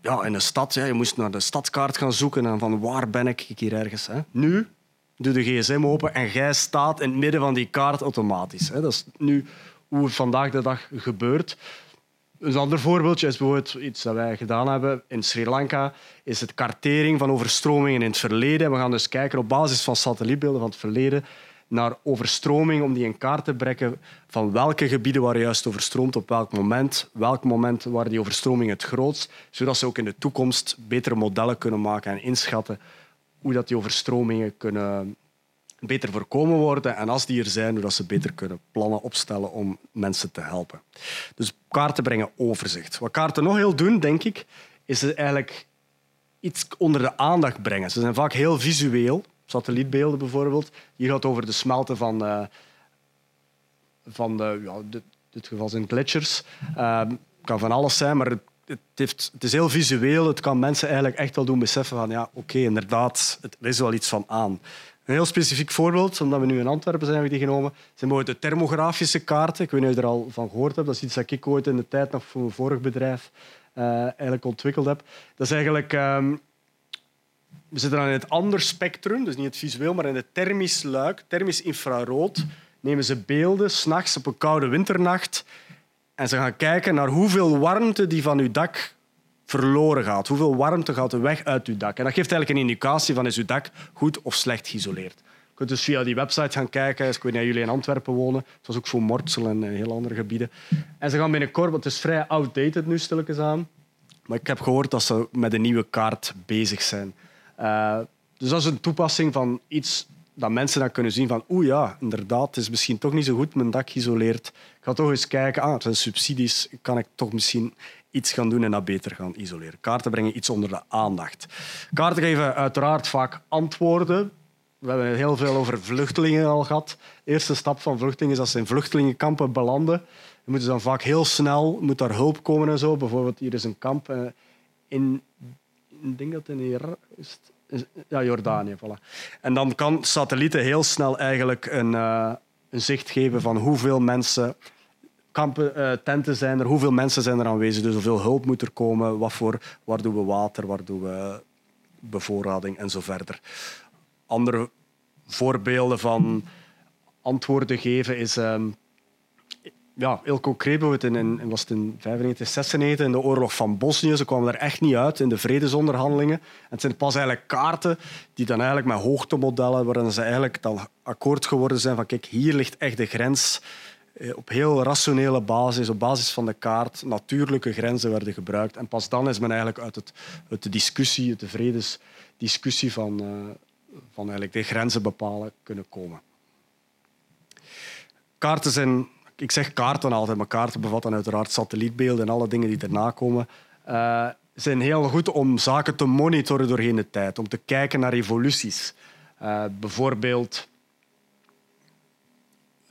ja, in een stad, ja, je moest naar de stadskaart gaan zoeken en van waar ben ik hier ergens. Hè. Nu doe de gsm open en jij staat in het midden van die kaart automatisch. Hè. Dat is nu hoe het vandaag de dag gebeurt. Een ander voorbeeldje is bijvoorbeeld iets dat wij gedaan hebben in Sri Lanka, is het kartering van overstromingen in het verleden. We gaan dus kijken op basis van satellietbeelden van het verleden naar overstroming, om die in kaart te brengen van welke gebieden waren juist overstroomd, op welk moment, welk moment waren die overstromingen het grootst, zodat ze ook in de toekomst betere modellen kunnen maken en inschatten hoe dat die overstromingen kunnen, beter voorkomen worden en als die er zijn, hoe dat ze beter kunnen plannen opstellen om mensen te helpen. Dus kaarten brengen overzicht. Wat kaarten nog heel doen, denk ik, is eigenlijk iets onder de aandacht brengen. Ze zijn vaak heel visueel, satellietbeelden bijvoorbeeld. Hier gaat het over de smelten van, uh, van de, ja, dit, dit geval zijn gletsjers. Ehm, kan van alles zijn, maar het, het, heeft, het is heel visueel. Het kan mensen eigenlijk echt wel doen beseffen van ja, oké, inderdaad, het, er is wel iets van aan. Een heel specifiek voorbeeld, omdat we nu in Antwerpen zijn, die genomen, zijn bijvoorbeeld de thermografische kaarten. Ik weet niet of je er al van gehoord hebt. Dat is iets dat ik ooit in de tijd nog voor mijn vorig bedrijf uh, eigenlijk ontwikkeld heb. Dat is eigenlijk... Um, we zitten dan in het andere spectrum, dus niet het visueel, maar in het thermisch luik, thermisch infrarood, nemen ze beelden s'nachts op een koude winternacht en ze gaan kijken naar hoeveel warmte die van uw dak verloren gaat. Hoeveel warmte gaat er weg uit uw dak? En dat geeft eigenlijk een indicatie van is uw dak goed of slecht geïsoleerd. Je kunt dus via die website gaan kijken. Ik weet niet jullie in Antwerpen wonen. Het was ook voor Mortsel en heel andere gebieden. En ze gaan binnenkort, het is vrij outdated nu, stilletjes aan. Maar ik heb gehoord dat ze met een nieuwe kaart bezig zijn. Uh, dus dat is een toepassing van iets dat mensen dan kunnen zien van oeh ja, inderdaad, het is misschien toch niet zo goed mijn dak geïsoleerd. Ik ga toch eens kijken, ah, het zijn subsidies, kan ik toch misschien iets gaan doen en dat beter gaan isoleren. Kaarten brengen iets onder de aandacht. Kaarten geven uiteraard vaak antwoorden. We hebben heel veel over vluchtelingen al gehad. De eerste stap van vluchtelingen is dat ze in vluchtelingenkampen belanden. Dan moeten dan vaak heel snel moet daar hulp komen en zo. Bijvoorbeeld hier is een kamp eh, in, ik denk dat in Irak is. Ja, Jordanië. Voilà. En dan kan satellieten heel snel eigenlijk een, uh, een zicht geven van hoeveel mensen kampen, uh, tenten zijn er, hoeveel mensen zijn er aanwezig, dus hoeveel hulp moet er komen, wat voor, waar doen we water, waar doen we bevoorrading en zo verder. Andere voorbeelden van antwoorden geven is uh, ja, heel concreet. In, in, was het in 95, 96 in de oorlog van Bosnië. Ze kwamen er echt niet uit in de vredesonderhandelingen. En het zijn pas eigenlijk kaarten die dan eigenlijk met hoogtemodellen, waarin ze eigenlijk dan akkoord geworden zijn van kijk, hier ligt echt de grens eh, op heel rationele basis, op basis van de kaart, natuurlijke grenzen werden gebruikt. En pas dan is men eigenlijk uit, het, de discussie, de vredesdiscussie van, uh, van eigenlijk de grenzen bepalen kunnen komen. Kaarten zijn, ik zeg kaarten altijd, maar kaarten bevatten uiteraard satellietbeelden en alle dingen die erna komen. Uh, zijn heel goed om zaken te monitoren doorheen de tijd, om te kijken naar evoluties. Bijvoorbeeld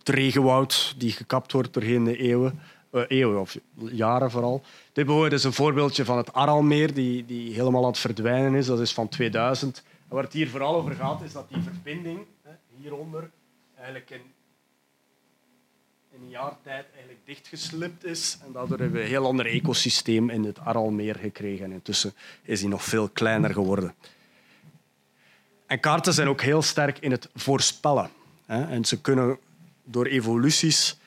regenwoud die gekapt wordt doorheen de eeuwen, uh, eeuwen of jaren vooral. Dit bijvoorbeeld is een voorbeeldje van het Aralmeer, die, die helemaal aan het verdwijnen is. Dat is van 2000. En waar het hier vooral over gaat, is dat die verbinding hè, hieronder eigenlijk in, in een jaar tijd eigenlijk dichtgeslipt is. En daardoor hebben we een heel ander ecosysteem in het Aralmeer gekregen. En intussen is die nog veel kleiner geworden. En kaarten zijn ook heel sterk in het voorspellen. En ze kunnen door evoluties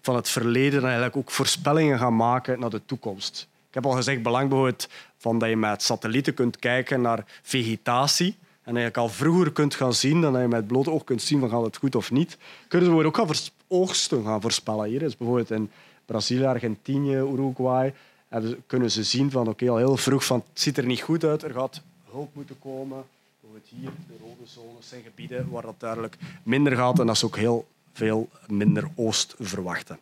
van het verleden eigenlijk ook voorspellingen gaan maken naar de toekomst. Ik heb al gezegd, belang bijvoorbeeld van dat je met satellieten kunt kijken naar vegetatie. En eigenlijk al vroeger kunt gaan zien, dan je met blote oog kunt zien van gaat het goed of niet. Kunnen ze ook gaan oogsten gaan voorspellen. Hier is bijvoorbeeld in Brazilië, Argentinië, Uruguay. kunnen ze zien van oké, al heel vroeg van het ziet er niet goed uit, er gaat hulp moeten komen. Bijvoorbeeld hier, de rode zones zijn gebieden waar dat duidelijk minder gaat. En dat is ook heel veel minder oost verwachten.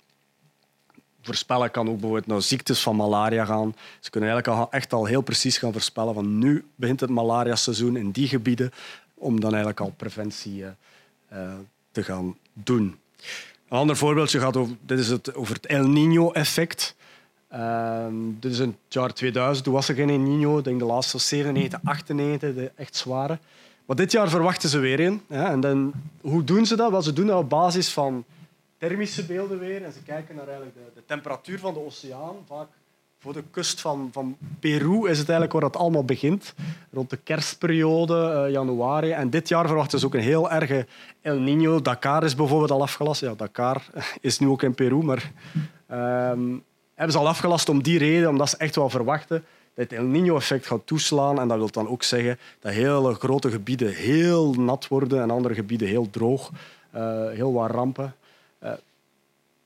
Voorspellen kan ook bijvoorbeeld naar ziektes van malaria gaan. Ze kunnen eigenlijk echt al heel precies gaan voorspellen van nu begint het malaria-seizoen in die gebieden, om dan eigenlijk al preventie uh, te gaan doen. Een ander voorbeeldje gaat over, dit is het, over het El Niño-effect. Uh, dit is in het jaar 2000, toen was er geen El Niño. Ik denk de laatste 97, 98, de echt zware. Maar dit jaar verwachten ze weer een. En dan, hoe doen ze dat? Wel, ze doen dat op basis van thermische beelden weer. En ze kijken naar eigenlijk de, de temperatuur van de oceaan. Vaak voor de kust van, van Peru is het eigenlijk waar het allemaal begint. Rond de kerstperiode, uh, januari. En dit jaar verwachten ze ook een heel erge El Niño. Dakar is bijvoorbeeld al afgelast. Ja, Dakar is nu ook in Peru, maar um, hebben ze al afgelast om die reden, omdat ze echt wel verwachten dat het El Niño-effect gaat toeslaan. En dat wil dan ook zeggen dat hele grote gebieden heel nat worden en andere gebieden heel droog. Uh, heel wat rampen. Uh,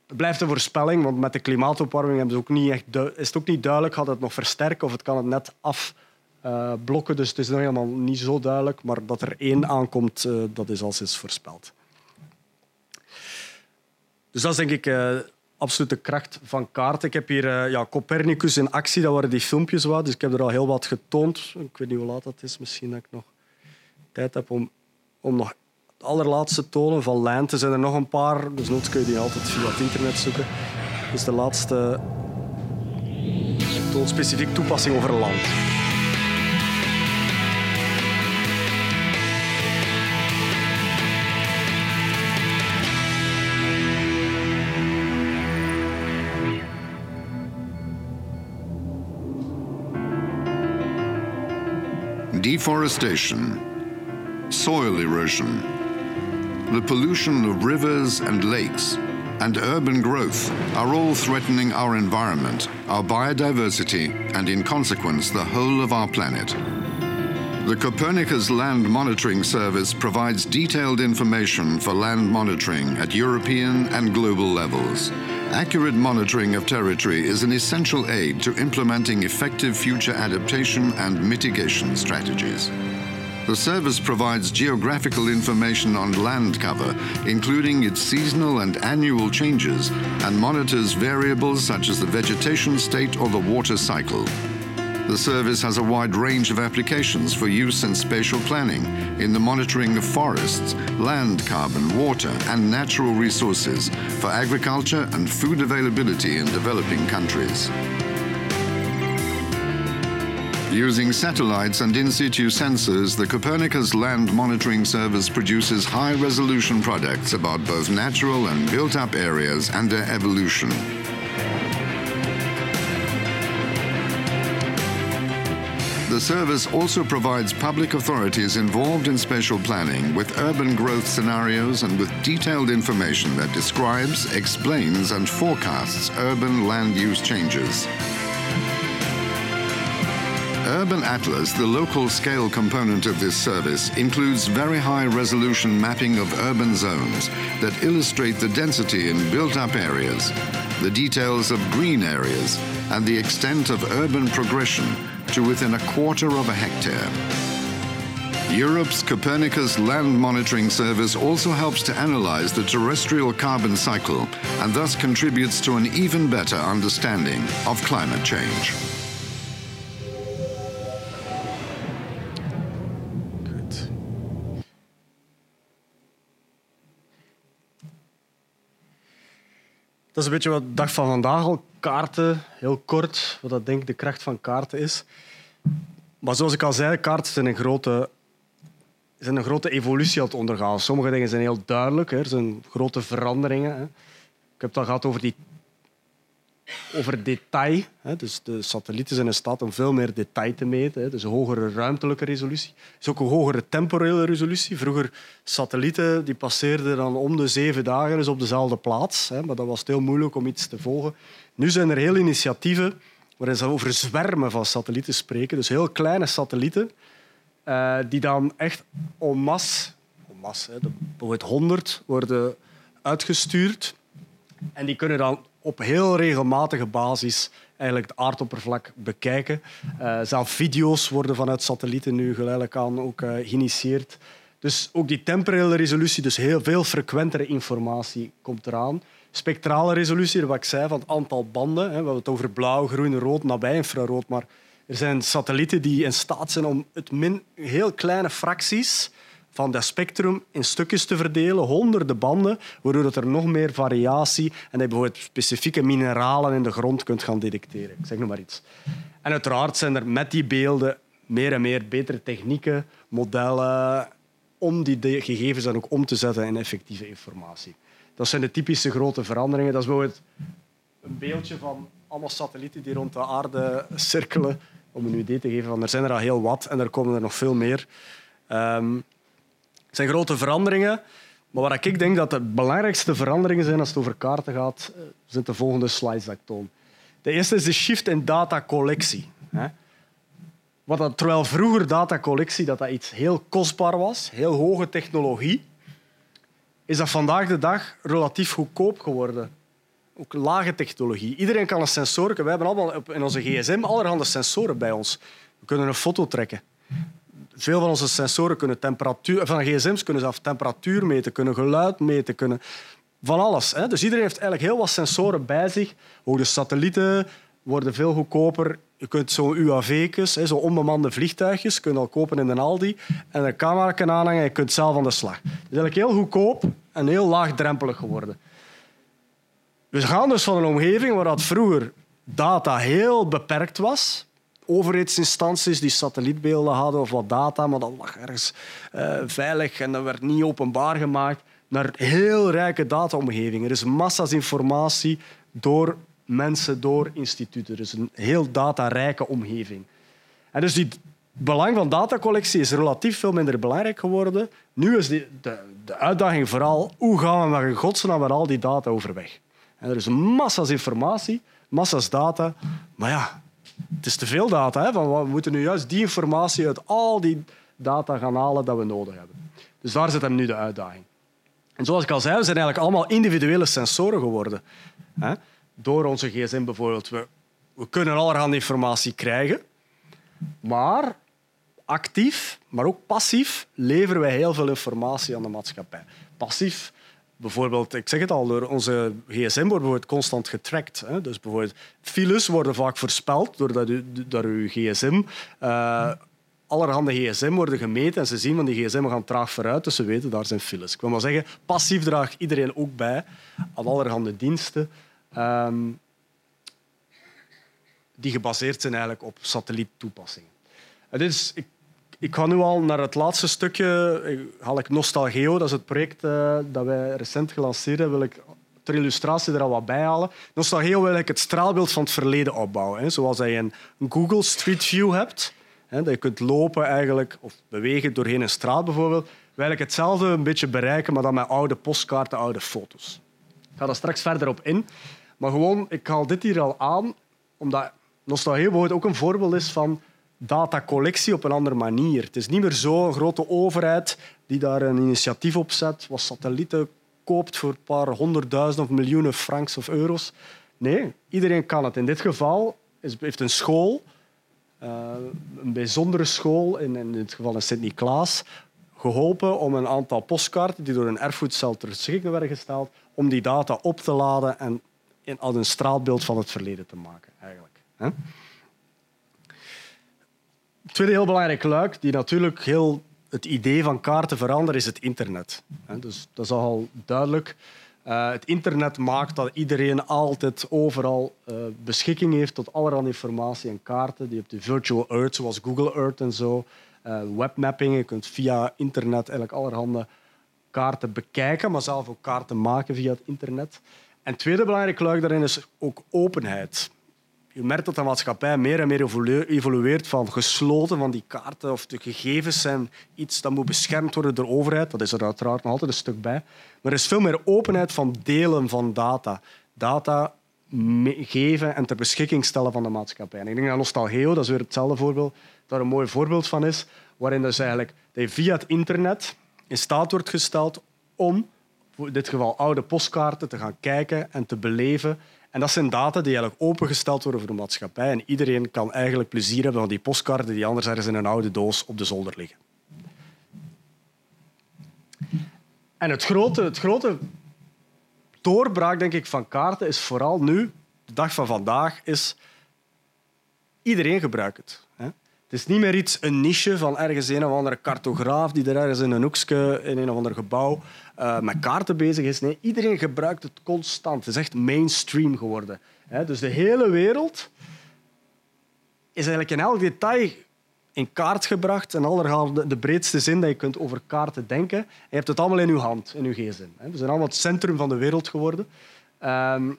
het blijft een voorspelling, want met de klimaatopwarming hebben ze ook niet echt is het ook niet duidelijk. Gaat het nog versterken of het kan het net afblokken? Uh, dus het is nog helemaal niet zo duidelijk. Maar dat er één aankomt, dat is al sinds voorspeld. Dus dat is denk ik absolute kracht van kaarten. Ik heb hier uh, ja, Copernicus in actie, dat waren die filmpjes wat, dus ik heb er al heel wat getoond. Ik weet niet hoe laat dat is, misschien dat ik nog tijd heb om, om nog de allerlaatste tonen van. Er zijn er nog een paar, dus nooit kun je die altijd via het internet zoeken. Dus de laatste toon specifiek toepassing over land. Deforestation, soil erosion, the pollution of rivers and lakes, and urban growth are all threatening our environment, our biodiversity, and in consequence, the whole of our planet. The Copernicus Land Monitoring Service provides detailed information for land monitoring at European and global levels. Accurate monitoring of territory is an essential aid to implementing effective future adaptation and mitigation strategies. The service provides geographical information on land cover, including its seasonal and annual changes, and monitors variables such as the vegetation state or the water cycle. The service has a wide range of applications for use in spatial planning, in the monitoring of forests, land carbon, water, and natural resources, for agriculture and food availability in developing countries. Using satellites and in situ sensors, the Copernicus Land Monitoring Service produces high resolution products about both natural and built up areas and their evolution. The service also provides public authorities involved in spatial planning with urban growth scenarios and with detailed information that describes, explains, and forecasts urban land use changes. Urban Atlas, the local scale component of this service, includes very high resolution mapping of urban zones that illustrate the density in built up areas, the details of green areas, and the extent of urban progression to within a quarter of a hectare. Europe's Copernicus Land Monitoring Service also helps to analyze the terrestrial carbon cycle and thus contributes to an even better understanding of climate change. Dat is een beetje wat de dag van vandaag al. Kaarten, heel kort, wat dat denk ik de kracht van kaarten is. Maar zoals ik al zei, kaarten zijn een grote, zijn een grote evolutie aan het ondergaan. Sommige dingen zijn heel duidelijk, hè. er zijn grote veranderingen. Hè. Ik heb het al gehad over die over detail. Hè. Dus de satellieten zijn in staat om veel meer detail te meten. Hè. Dus een hogere ruimtelijke resolutie. is ook een hogere temporele resolutie. Vroeger satellieten die passeerden dan om de zeven dagen dus op dezelfde plaats. Hè. Maar dat was heel moeilijk om iets te volgen. Nu zijn er heel initiatieven waarin ze over zwermen van satellieten spreken. Dus heel kleine satellieten eh, die dan echt en masse, en masse bijvoorbeeld 100, worden uitgestuurd. En die kunnen dan op heel regelmatige basis eigenlijk het aardoppervlak bekijken. Eh, zelf video's worden vanuit satellieten nu geleidelijk aan ook eh, geïnitieerd. Dus ook die temporele resolutie, dus heel veel frequentere informatie komt eraan. Spectrale resolutie, wat ik zei, van het aantal banden. We hebben het over blauw, groen, rood, nabij-infrarood. Maar er zijn satellieten die in staat zijn om het min, heel kleine fracties van dat spectrum in stukjes te verdelen, honderden banden, waardoor dat er nog meer variatie en dat je bijvoorbeeld specifieke mineralen in de grond kunt gaan detecteren. Ik zeg nog maar iets. En uiteraard zijn er met die beelden meer en meer betere technieken, modellen, om die gegevens dan ook om te zetten in effectieve informatie. Dat zijn de typische grote veranderingen. Dat is bijvoorbeeld een beeldje van allemaal satellieten die rond de aarde cirkelen. Om een idee te geven van er zijn er al heel wat en er komen er nog veel meer. Ehm, zijn grote veranderingen. Maar wat ik denk dat de belangrijkste veranderingen zijn als het over kaarten gaat, eh, zijn de volgende slides dat ik toon. De eerste is de shift in datacollectie. terwijl vroeger datacollectie dat dat iets heel kostbaar was, heel hoge technologie, is dat vandaag de dag relatief goedkoop geworden. Ook lage technologie. Iedereen kan een sensor. We hebben allemaal in onze gsm allerhande sensoren bij ons. We kunnen een foto trekken. Veel van onze sensoren kunnen temperatuur... Van gsm's kunnen zelf temperatuur meten, kunnen geluid meten, kunnen... Van alles. Hè? Dus iedereen heeft eigenlijk heel wat sensoren bij zich. Ook de satellieten worden veel goedkoper. je kunt zo'n UAV's, zo onbemande vliegtuigjes, kun je al kopen in de Aldi en een camera kunnen aanhangen en je kunt zelf aan de slag. Het is eigenlijk heel goedkoop en heel laagdrempelig geworden. We gaan dus van een omgeving waar dat vroeger data heel beperkt was. Overheidsinstanties die satellietbeelden hadden of wat data, maar dat lag ergens uh, veilig en dat werd niet openbaar gemaakt, naar heel rijke dataomgevingen. Er is massa's informatie door mensen, door instituten. Dus een heel datarijke omgeving. En dus die belang van datacollectie is relatief veel minder belangrijk geworden. Nu is de, de uitdaging vooral hoe gaan we met godsnaam met al die data overweg. En er is massa's informatie, massa's data, maar ja, het is te veel data. Hè? We moeten nu juist die informatie uit al die data gaan halen dat we nodig hebben. Dus daar zit hem nu de uitdaging. En zoals ik al zei, we zijn eigenlijk allemaal individuele sensoren geworden. Hè? Door onze gsm bijvoorbeeld. We, we kunnen allerhande informatie krijgen, maar actief, maar ook passief leveren wij heel veel informatie aan de maatschappij. Passief Bijvoorbeeld, ik zeg het al, door onze gsm wordt constant getracked. Hè. Dus bijvoorbeeld files worden vaak voorspeld doordat u, door uw gsm. Uh, allerhande gsm worden gemeten en ze zien van die gsm gaan traag vooruit, dus ze weten daar zijn files. Ik wil maar zeggen, passief draagt iedereen ook bij aan allerhande diensten um, die gebaseerd zijn eigenlijk op satelliettoepassingen. Ik ik ga nu al naar het laatste stukje. Haal ik Nostalgeo, dat is het project uh, dat wij recent gelanceerd hebben. Wil ik ter illustratie er al wat bij halen. Nostalgeo wil ik het straalbeeld van het verleden opbouwen. Hè. Zoals je een Google Street View hebt, hè, dat je kunt lopen eigenlijk, of bewegen doorheen een straat bijvoorbeeld. Wil ik hetzelfde een beetje bereiken, maar dan met oude postkaarten, oude foto's. Ik ga daar straks verder op in. Maar gewoon, ik haal dit hier al aan, omdat Nostalgeo ook een voorbeeld is van datacollectie op een andere manier. Het is niet meer zo'n grote overheid die daar een initiatief op zet, wat satellieten koopt voor een paar honderdduizend of miljoenen francs of euro's. Nee, iedereen kan het. In dit geval heeft een school, uh, een bijzondere school, in, dit geval in Sint-Niklaas, geholpen om een aantal postkaarten die door een erfgoedcel ter beschikking werden gesteld, om die data op te laden en in, een straalbeeld van het verleden te maken. Eigenlijk tweede heel belangrijk luik, die natuurlijk heel het idee van kaarten verandert, is het internet. Dus dat is al duidelijk. Uh, het internet maakt dat iedereen altijd overal uh, beschikking heeft tot allerlei informatie en kaarten. Die op de virtual earth, zoals Google Earth en zo. Uh, webmapping, je kunt via internet eigenlijk allerhande kaarten bekijken, maar zelf ook kaarten maken via het internet. En het tweede belangrijk luik daarin is ook openheid je merkt dat de maatschappij meer en meer evolueert van gesloten, van die kaarten of de gegevens zijn iets dat moet beschermd worden door de overheid. Dat is er uiteraard nog altijd een stuk bij. Maar er is veel meer openheid van delen van data. Data geven en ter beschikking stellen van de maatschappij. En ik denk dat Nostalgeo, dat is weer hetzelfde voorbeeld, daar een mooi voorbeeld van is, waarin dus eigenlijk via het internet in staat wordt gesteld om, in dit geval oude postkaarten, te gaan kijken en te beleven en dat zijn data die eigenlijk opengesteld worden voor de maatschappij. En iedereen kan eigenlijk plezier hebben van die postkaarten die anders ergens in een oude doos op de zolder liggen. En het grote, het grote doorbraak denk ik, van kaarten is vooral nu, de dag van vandaag, is iedereen gebruikt het. Het is niet meer iets, een niche van ergens een of andere cartograaf die er ergens in een hoekje in een of ander gebouw uh, met kaarten bezig is. Iedereen gebruikt het constant. Het is echt mainstream geworden. Dus de hele wereld is eigenlijk in elk detail in kaart gebracht en allerhande de breedste zin dat je kunt over kaarten denken. je hebt het allemaal in je hand, in je gsm. We zijn allemaal het centrum van de wereld geworden. Ehm,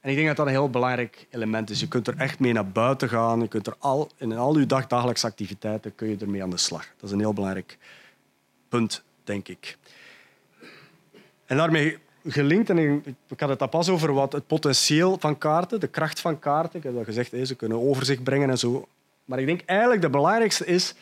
en ik denk dat dat een heel belangrijk element is. Je kunt er echt mee naar buiten gaan. Je kunt er al, in al je dagdagelijkse activiteiten kun je ermee aan de slag. Dat is een heel belangrijk punt, denk ik. En daarmee gelinkt, en ik had het al pas over wat het potentieel van kaarten, de kracht van kaarten. Ik heb al gezegd, ze kunnen overzicht brengen en zo. Maar ik denk eigenlijk de belangrijkste is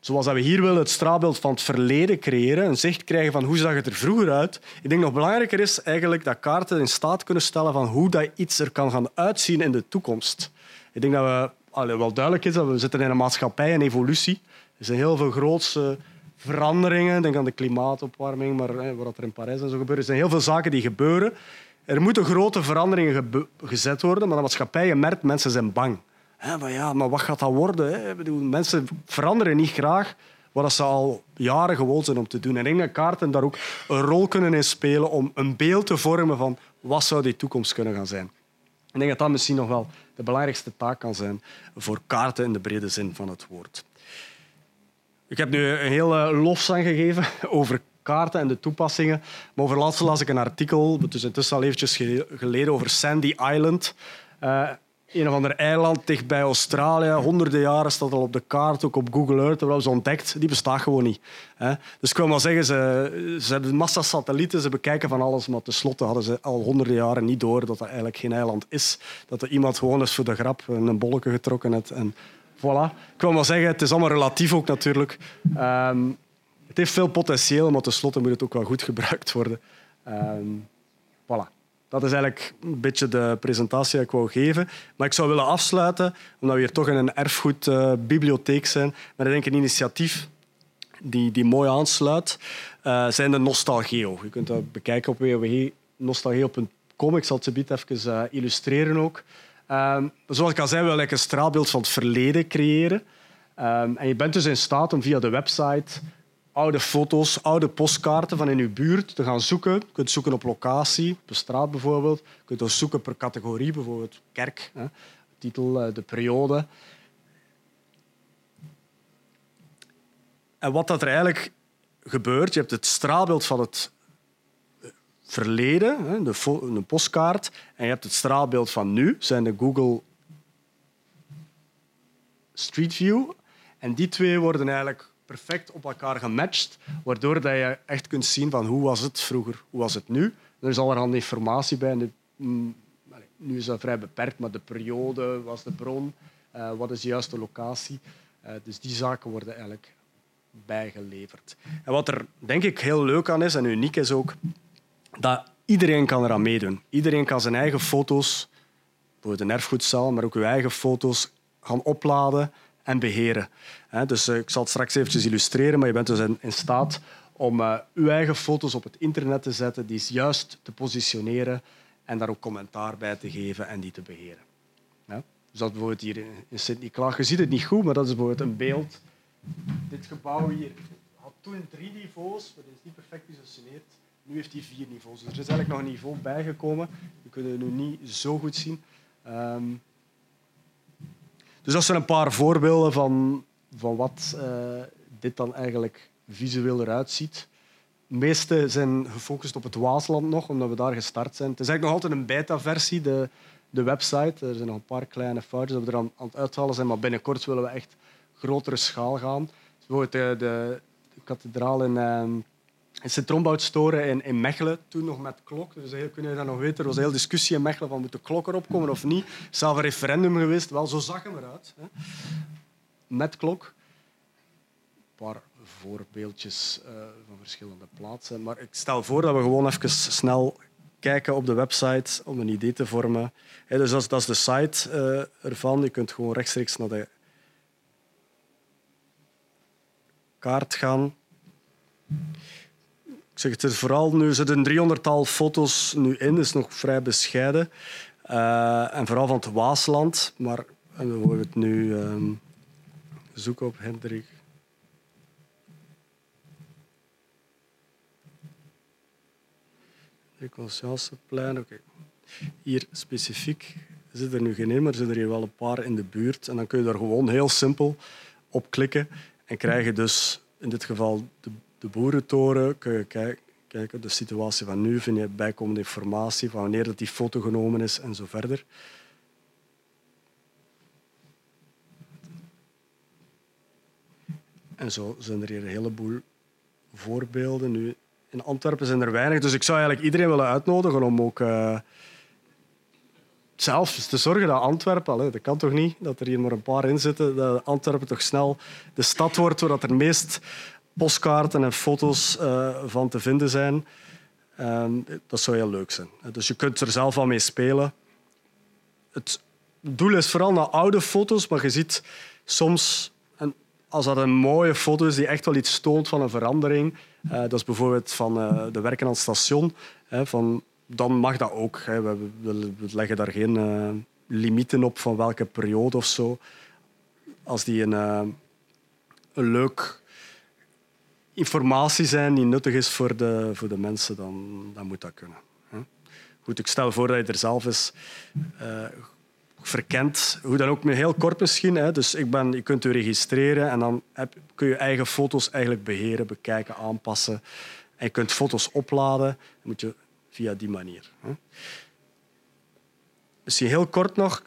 Zoals we hier willen het straatbeeld van het verleden creëren, een zicht krijgen van hoe zag het er vroeger uit. Ik denk nog belangrijker is eigenlijk dat kaarten in staat kunnen stellen van hoe dat iets er kan gaan uitzien in de toekomst. Ik denk dat we wel duidelijk is dat we zitten in een maatschappij, een evolutie. Er zijn heel veel grootse veranderingen. Denk aan de klimaatopwarming, maar wat er in Parijs en zo gebeurt. Er zijn heel veel zaken die gebeuren Er moeten grote veranderingen gezet worden, maar de maatschappij merkt, mensen zijn bang. maar ja, maar wat gaat dat worden? Ik bedoel, mensen veranderen niet graag wat ze al jaren gewoon zijn om te doen. En ik denk kaarten daar ook een rol kunnen in spelen om een beeld te vormen van wat zou die toekomst kunnen gaan zijn. Ik denk dat dat misschien nog wel de belangrijkste taak kan zijn voor kaarten in de brede zin van het woord. Ik heb nu een hele lofzang gegeven over kaarten en de toepassingen. Maar over laatst las ik een artikel, het is intussen al eventjes geleden, over Sandy Island. Uh, een of ander eiland dicht bij Australië. Honderden jaren staat al op de kaart, ook op Google Earth. Dat hebben ze ontdekt. Die bestaat gewoon niet. Dus ik wil maar zeggen, ze, ze hebben massa satellieten, ze bekijken van alles. Maar tenslotte hadden ze al honderden jaren niet door dat er eigenlijk geen eiland is. Dat er iemand gewoon eens voor de grap een bolletje getrokken heeft. En voilà. Ik wil maar zeggen, het is allemaal relatief ook natuurlijk. Um, het heeft veel potentieel, maar tenslotte moet het ook wel goed gebruikt worden. Um, voilà. Dat is eigenlijk een beetje de presentatie die ik wou geven. Maar ik zou willen afsluiten, omdat we hier toch in een erfgoedbibliotheek zijn, met denk een initiatief die, die mooi aansluit, uh, zijn de Nostalgeo. Je kunt dat bekijken op www.nostalgeo.com. Ik zal het even uh, illustreren ook. Um, zoals ik al zei, wil ik een straalbeeld van het verleden creëren. Um, en je bent dus in staat om via de website oude foto's, oude postkaarten van in uw buurt te gaan zoeken. Je kunt zoeken op locatie, op straat bijvoorbeeld. Je kunt ook zoeken per categorie, bijvoorbeeld kerk, hè, titel, eh, de periode. En wat dat er eigenlijk gebeurt, je hebt het straalbeeld van het verleden, de, postkaart, en je hebt het straalbeeld van nu, zijn de Google Street View. En die twee worden eigenlijk perfect op elkaar gematcht, waardoor dat je echt kunt zien van hoe was het vroeger, hoe was het nu. Er is allerhande informatie bij. Mm, nu is dat vrij beperkt, maar de periode, was de bron, uh, wat is de juiste locatie. Uh, dus die zaken worden eigenlijk bijgeleverd. En wat er denk ik heel leuk aan is en uniek is ook, dat iedereen kan eraan meedoen. Iedereen kan zijn eigen foto's, bijvoorbeeld een erfgoedzaal, maar ook uw eigen foto's gaan opladen en beheren. Dus eh, ik zal het straks eventjes illustreren, maar je bent dus in staat om uh, uw eigen foto's op het internet te zetten, die juist te positioneren en daar ook commentaar bij te geven en die te beheren. Dus dat bijvoorbeeld hier in Sint-Niklaas. Je ziet het niet goed, maar dat is bijvoorbeeld een beeld. Dit gebouw hier had toen drie niveaus, maar dit is niet perfect gepositioneerd. Nu heeft hij vier niveaus. Dus er is eigenlijk nog een niveau bijgekomen. We kunnen het nu niet zo goed zien. Um, dus dat zijn een paar voorbeelden van, van wat uh, dit dan eigenlijk visueel eruit ziet. De meeste zijn gefocust op het Waasland nog, omdat we daar gestart zijn. Het is eigenlijk nog altijd een beta-versie, de, de website. Er zijn nog een paar kleine foutjes dat we er aan, aan het uithalen zijn, maar binnenkort willen we echt grotere schaal gaan. Dus bijvoorbeeld de, de, kathedraal in, uh, in Sint-Tromboutstoren in, in Mechelen, toen nog met klok. Dus heel, kun je dat nog weten? Er was een hele discussie in Mechelen van moet de klok erop komen of niet. Zelf een referendum geweest. Wel, zo zag hem eruit. Hè. Met klok. Een paar voorbeeldjes uh, van verschillende plaatsen. Maar ik stel voor dat we gewoon even snel kijken op de website om een idee te vormen. dus dat is, dat is de site uh, ervan. Je kunt gewoon rechtstreeks naar de kaart gaan. Ik zeg het er vooral nu, zitten een driehonderdtal foto's nu in, is nog vrij bescheiden. Uh, en vooral van het Waasland. Maar we worden het nu um, zoeken op Hendrik. Conscienceplein, oké. Hier specifiek zit er nu geen in, maar zitten er hier wel een paar in de buurt. En dan kun je daar gewoon heel simpel op klikken en krijg je dus in dit geval de de boerentoren kun je kijken, de situatie van nu, vind je bijkomende informatie van wanneer dat die foto genomen is en zo verder. En zo zijn er hier een heleboel voorbeelden. Nu, in Antwerpen zijn er weinig, dus ik zou eigenlijk iedereen willen uitnodigen om ook uh, zelf te zorgen dat Antwerpen, dat kan toch niet, dat er hier maar een paar in zitten, dat Antwerpen toch snel de stad wordt waar er meest postkaarten en foto's uh, van te vinden zijn. Um, dat zou heel leuk zijn. Dus je kunt er zelf al mee spelen. Het doel is vooral naar oude foto's, maar je ziet soms, als dat een mooie foto is die echt wel iets toont van een verandering, uh, dat is bijvoorbeeld van uh, de werken aan het station, hè, van dan mag dat ook. Hè. We, we, leggen daar geen limieten op van welke periode of zo. Als die een, een leuk informatie zijn die nuttig is voor de, voor de mensen, dan, dan moet dat kunnen. Hè. Goed, ik stel voor dat je er zelf eens uh, verkent. Hoe dan ook, heel kort misschien. Hè. Dus ik ben, je kunt je registreren en dan heb, kun je eigen foto's eigenlijk beheren, bekijken, aanpassen. En je kunt foto's opladen. Moet je via die manier. Misschien heel kort nog.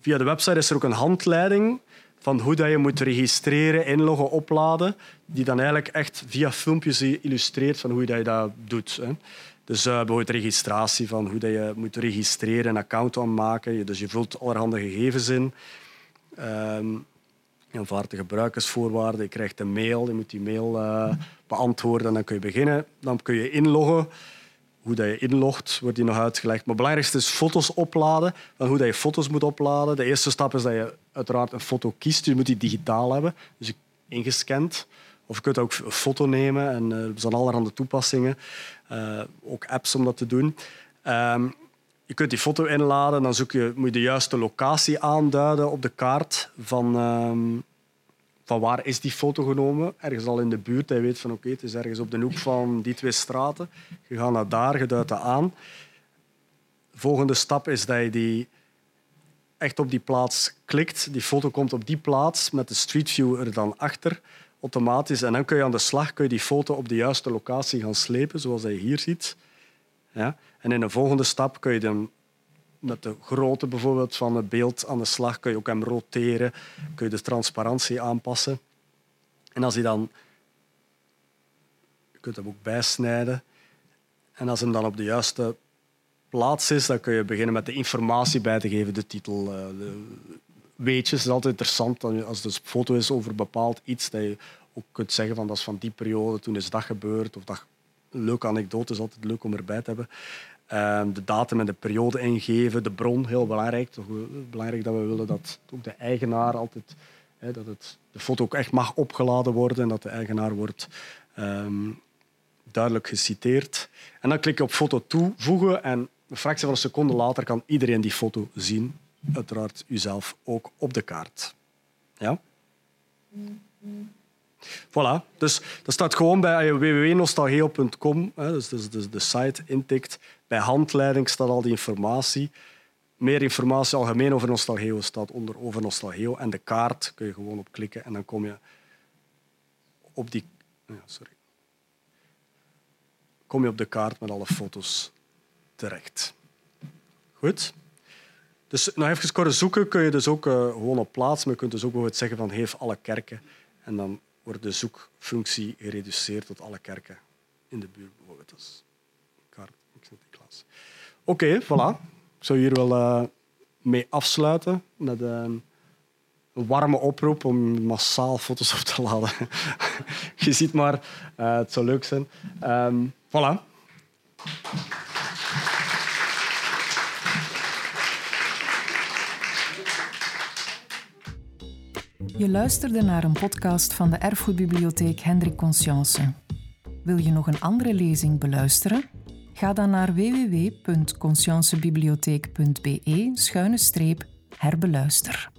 Via de website is er ook een handleiding van hoe dat je moet registreren, inloggen, opladen, die dan eigenlijk echt via filmpjes illustreert van hoe je dat doet. Dus uh, bijvoorbeeld registratie, van hoe dat je moet registreren, een account aanmaken. Dus je vult allerhande gegevens in. Um, je aanvaardt de gebruikersvoorwaarden, je krijgt een mail, je moet die mail uh, beantwoorden en dan kun je beginnen. Dan kun je inloggen hoe dat je inlogt, wordt hier nog uitgelegd. Maar het belangrijkste is foto's opladen. Van hoe dat je foto's moet opladen. De eerste stap is dat je uiteraard een foto kiest. Je moet die digitaal hebben, dus ingescand. Of je kunt ook een foto nemen. En uh, er zijn allerhande toepassingen. Uh, ook apps om dat te doen. Um, je kunt die foto inladen. Dan zoek je, moet je de juiste locatie aanduiden op de kaart van... Um, van waar is die foto genomen? Ergens al in de buurt. Hij weet van oké, het is ergens op de hoek van die twee straten. Je gaat naar daar, je duidt dat aan. De volgende stap is dat je die echt op die plaats klikt. Die foto komt op die plaats met de Street View er dan achter automatisch. En dan kun je aan de slag kun je die foto op de juiste locatie gaan slepen, zoals je hier ziet. Ja? En in de volgende stap kun je dan met de grootte bijvoorbeeld van het beeld aan de slag kun je ook hem roteren, kun je de transparantie aanpassen. En als hij dan... Je kunt hem ook bijsnijden. En als hem dan op de juiste plaats is, dan kun je beginnen met de informatie bij te geven, de titel, eh, de weetjes. Het is altijd interessant als er een foto is over bepaald iets, dat je ook kunt zeggen van dat is van die periode, toen is dat gebeurd. Of dat, leuke anekdote is altijd leuk om erbij te hebben. Ehm, de datum en de periode ingeven, de bron, heel belangrijk. Toch belangrijk dat we willen dat ook de eigenaar altijd, dat het, de foto ook echt mag opgeladen worden en dat de eigenaar wordt ehm, duidelijk geciteerd. En dan klik je op foto toevoegen en een fractie van een seconde later kan iedereen die foto zien. Uiteraard uzelf ook op de kaart. Ja? Voilà. Dus dat staat gewoon bij www.nostalgeo.com. Dus, dus, dus de site intikt. Bij handleiding staat al die informatie. Meer informatie algemeen over Nostalgeo staat onder over Nostalgeo. En de kaart kun je gewoon op klikken en dan kom je op die... Ja, sorry. Kom je op de kaart met alle foto's terecht. Goed. Dus nog even kort zoeken kun je dus ook uh, gewoon op plaats, maar je kunt dus ook bijvoorbeeld zeggen van heeft alle kerken en dan wordt de zoekfunctie gereduceerd tot alle kerken in de buurt bijvoorbeeld. Dus, Oké, voilà. Ik zou hier wel uh, mee afsluiten met uh, een warme oproep om massaal foto's op te laden. Je ziet maar, uh, het zou leuk zijn. Um, voilà. Je luisterde naar een podcast van de Erfgoedbibliotheek Hendrik Conscience. Wil je nog een andere lezing beluisteren? Ga dan naar www.consciencebibliotheek.be-herbeluister.